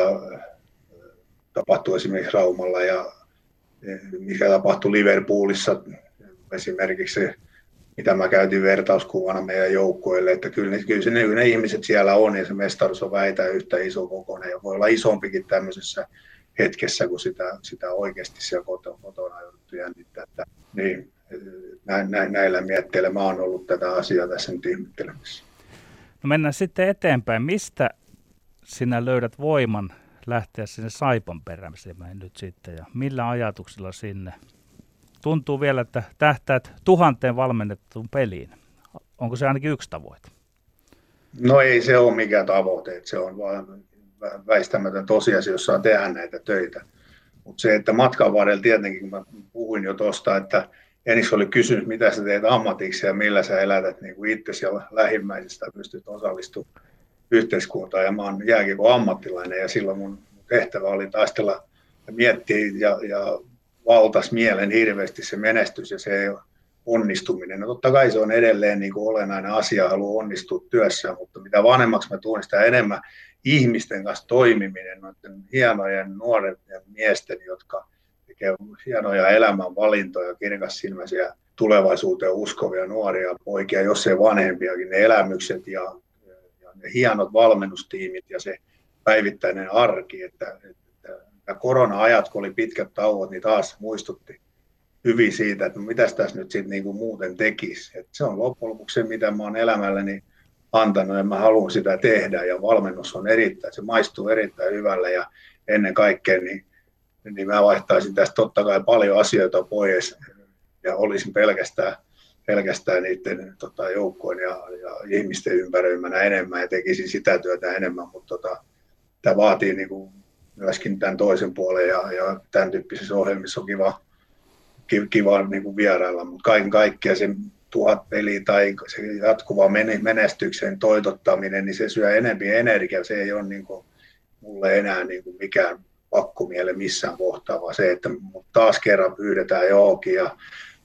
Speaker 3: tapahtui esimerkiksi Raumalla ja mikä tapahtui Liverpoolissa esimerkiksi mitä mä käytin vertauskuvana meidän joukkueille, että kyllä, kyllä se, ne, ne ihmiset siellä on ja se mestaruus on väitä yhtä iso kokoinen ja voi olla isompikin tämmöisessä hetkessä, kun sitä, sitä oikeasti siellä kotona, kotona jouduttu jännittää. Että, niin, näin, näin, näillä mietteillä mä oon ollut tätä asiaa tässä nyt ihmettelemässä.
Speaker 4: No mennään sitten eteenpäin. Mistä sinä löydät voiman lähteä sinne Saipan perämään nyt sitten ja millä ajatuksilla sinne? Tuntuu vielä, että tähtäät tuhanteen valmennettuun peliin. Onko se ainakin yksi tavoite?
Speaker 3: No ei se ole mikään tavoite, että se on vain väistämätön tosiasia, jos saa tehdä näitä töitä. Mutta se, että matkan varrella tietenkin, kun mä puhuin jo tuosta, että Enis oli kysynyt, mitä sä teet ammatiksi ja millä sä elätät niin kuin itsesi ja lähimmäisistä pystyt osallistumaan yhteiskuntaan. Ja mä oon jääkiekon ammattilainen ja silloin mun tehtävä oli taistella ja miettiä ja, ja valtas mielen hirveästi se menestys ja se onnistuminen. No totta kai se on edelleen niin kuin olennainen asia, haluaa onnistua työssä, mutta mitä vanhemmaksi mä tuun, sitä enemmän ihmisten kanssa toimiminen, noiden hienojen nuoren miesten, jotka tekee hienoja elämänvalintoja, kirkassilmäisiä tulevaisuuteen uskovia nuoria poikia, jos ei vanhempiakin, ne elämykset ja, ja ne hienot valmennustiimit ja se päivittäinen arki, että, että korona-ajat, kun oli pitkät tauot, niin taas muistutti hyvin siitä, että mitä tässä nyt sitten niin muuten tekisi. Et se on loppujen lopuksi se, mitä mä oon elämälläni antanut ja mä haluan sitä tehdä ja valmennus on erittäin, se maistuu erittäin hyvälle ja ennen kaikkea niin niin mä vaihtaisin tästä totta kai paljon asioita pois ja olisin pelkästään, pelkästään niiden tota, joukkojen ja, ja ihmisten ympäröimänä enemmän ja tekisin sitä työtä enemmän, mutta tota, tämä vaatii niin kuin myöskin tämän toisen puolen ja, ja tämän tyyppisessä ohjelmissa on kiva, kiva niin kuin vierailla, mutta kaiken kaikkiaan se tuhat peliä tai se jatkuva menestyksen toitottaminen, niin se syö enemmän energiaa, se ei ole niin kuin mulle enää niin kuin mikään pakkomielle missään kohtaa, vaan se, että taas kerran pyydetään johonkin ja,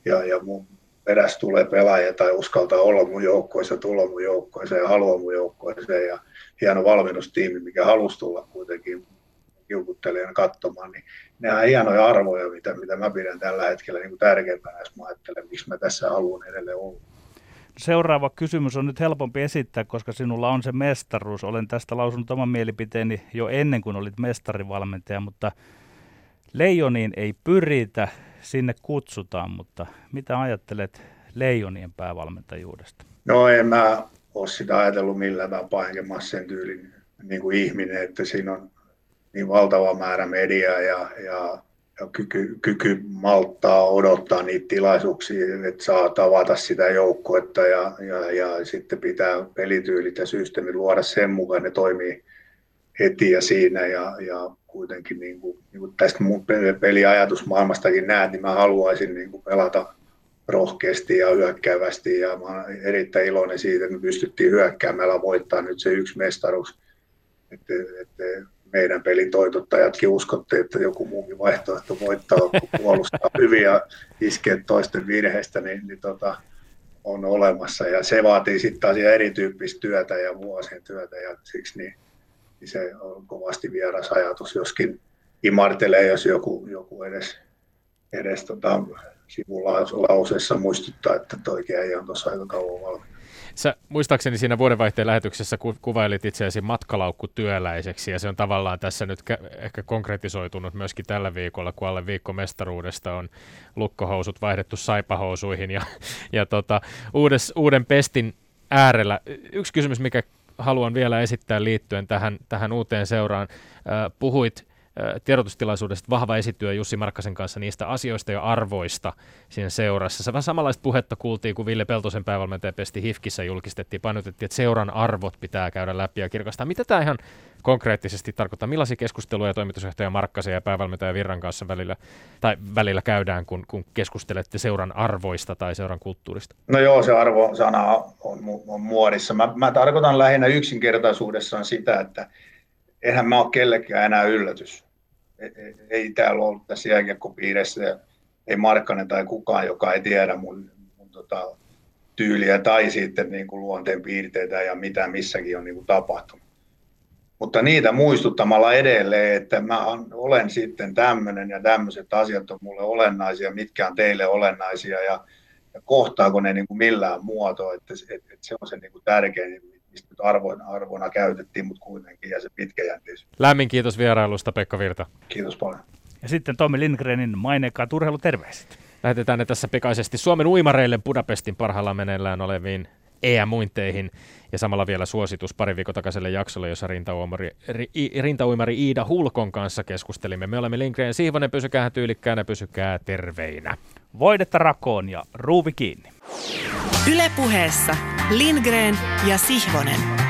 Speaker 3: ja, ja mun perässä tulee pelaaja tai uskaltaa olla mun joukkoissa, tulla mun joukkoissa ja haluaa mun joukkoissa ja hieno valmennustiimi, mikä halusi tulla kuitenkin kiukuttelijana katsomaan, niin nämä on hienoja arvoja, mitä, mitä mä pidän tällä hetkellä niin kuin tärkeimpänä, jos mä ajattelen, miksi mä tässä haluan edelleen olla.
Speaker 4: Seuraava kysymys on nyt helpompi esittää, koska sinulla on se mestaruus. Olen tästä lausunut oman mielipiteeni jo ennen kuin olit mestarivalmentaja, mutta Leijoniin ei pyritä, sinne kutsutaan, mutta mitä ajattelet Leijonien päävalmentajuudesta?
Speaker 3: No en mä ole sitä ajatellut millään tapaa, enkä mä sen tyylin niin kuin ihminen, että siinä on niin valtava määrä mediaa ja, ja ja kyky, kyky malttaa odottaa niitä tilaisuuksia, että saa tavata sitä joukkuetta ja, ja, ja sitten pitää pelityylit ja systeemit luoda sen mukaan, ne toimii heti ja siinä ja, ja kuitenkin niin kuin, niin kuin tästä mun peliajatusmaailmastakin näet, niin mä haluaisin niin kuin pelata rohkeasti ja hyökkäävästi ja mä olen erittäin iloinen siitä, että me pystyttiin hyökkäämällä voittaa nyt se yksi mestaruus. Että, että meidän pelin toitottajatkin uskotte, että joku muukin vaihtoehto voittaa, kun puolustaa hyvin ja iskee toisten virheistä, niin, niin tota, on olemassa. Ja se vaatii sitten taas erityyppistä työtä ja vuosien työtä ja siksi niin, niin se on kovasti vieras ajatus, joskin imartelee, jos joku, joku edes, edes tota, sivulauseessa muistuttaa, että toikin ei ole tuossa aika kauan valmiina.
Speaker 2: Sä muistaakseni siinä vuodenvaihteen lähetyksessä ku, kuvailit itseäsi matkalaukkutyöläiseksi ja se on tavallaan tässä nyt kä- ehkä konkretisoitunut myöskin tällä viikolla, kun alle viikko mestaruudesta on lukkohousut vaihdettu saipahousuihin ja, ja tota, uudes, uuden pestin äärellä. Yksi kysymys, mikä haluan vielä esittää liittyen tähän, tähän uuteen seuraan. Puhuit tiedotustilaisuudesta vahva esityö Jussi Markkasen kanssa niistä asioista ja arvoista siinä seurassa. Se vähän samanlaista puhetta kuultiin, kun Ville Peltosen päävalmentaja Pesti Hifkissä julkistettiin, painotettiin, että seuran arvot pitää käydä läpi ja kirkastaa. Mitä tämä ihan konkreettisesti tarkoittaa? Millaisia keskusteluja toimitusjohtaja Markkasen ja päävalmentaja Virran kanssa välillä, tai välillä käydään, kun, kun keskustelette seuran arvoista tai seuran kulttuurista?
Speaker 3: No joo, se arvo-sana on, on muodissa. Mä, mä tarkoitan lähinnä yksinkertaisuudessaan sitä, että eihän mä ole kellekään enää yllätys ei, täällä ollut tässä jääkiekkopiirissä ei Markkanen tai kukaan, joka ei tiedä mun, mun tota, tyyliä tai sitten niin kuin luonteen piirteitä ja mitä missäkin on niin kuin tapahtunut. Mutta niitä muistuttamalla edelleen, että mä olen sitten tämmöinen ja tämmöiset asiat on mulle olennaisia, mitkä on teille olennaisia ja, ja kohtaako ne niin kuin millään muotoa, että, että, että se on se niin kuin tärkein, mistä nyt arvoina, arvoina käytettiin, mutta kuitenkin ja se pitkäjänteisyys.
Speaker 2: Lämmin kiitos vierailusta Pekka Virta.
Speaker 3: Kiitos paljon.
Speaker 4: Ja sitten Tommi Lindgrenin maineikkaat urheiluterveiset.
Speaker 2: Lähetetään ne tässä pikaisesti Suomen uimareille Budapestin parhaillaan meneillään oleviin EM-muinteihin. Ja samalla vielä suositus pari viikon takaiselle jaksolle, jossa rintauimari, rintauimari Iida Hulkon kanssa keskustelimme. Me olemme Lindgren Sihvonen, pysykää tyylikkäänä, pysykää terveinä.
Speaker 4: Voidetta rakoon ja ruuvi kiinni.
Speaker 1: Ylepuheessa Lindgren ja Sihvonen.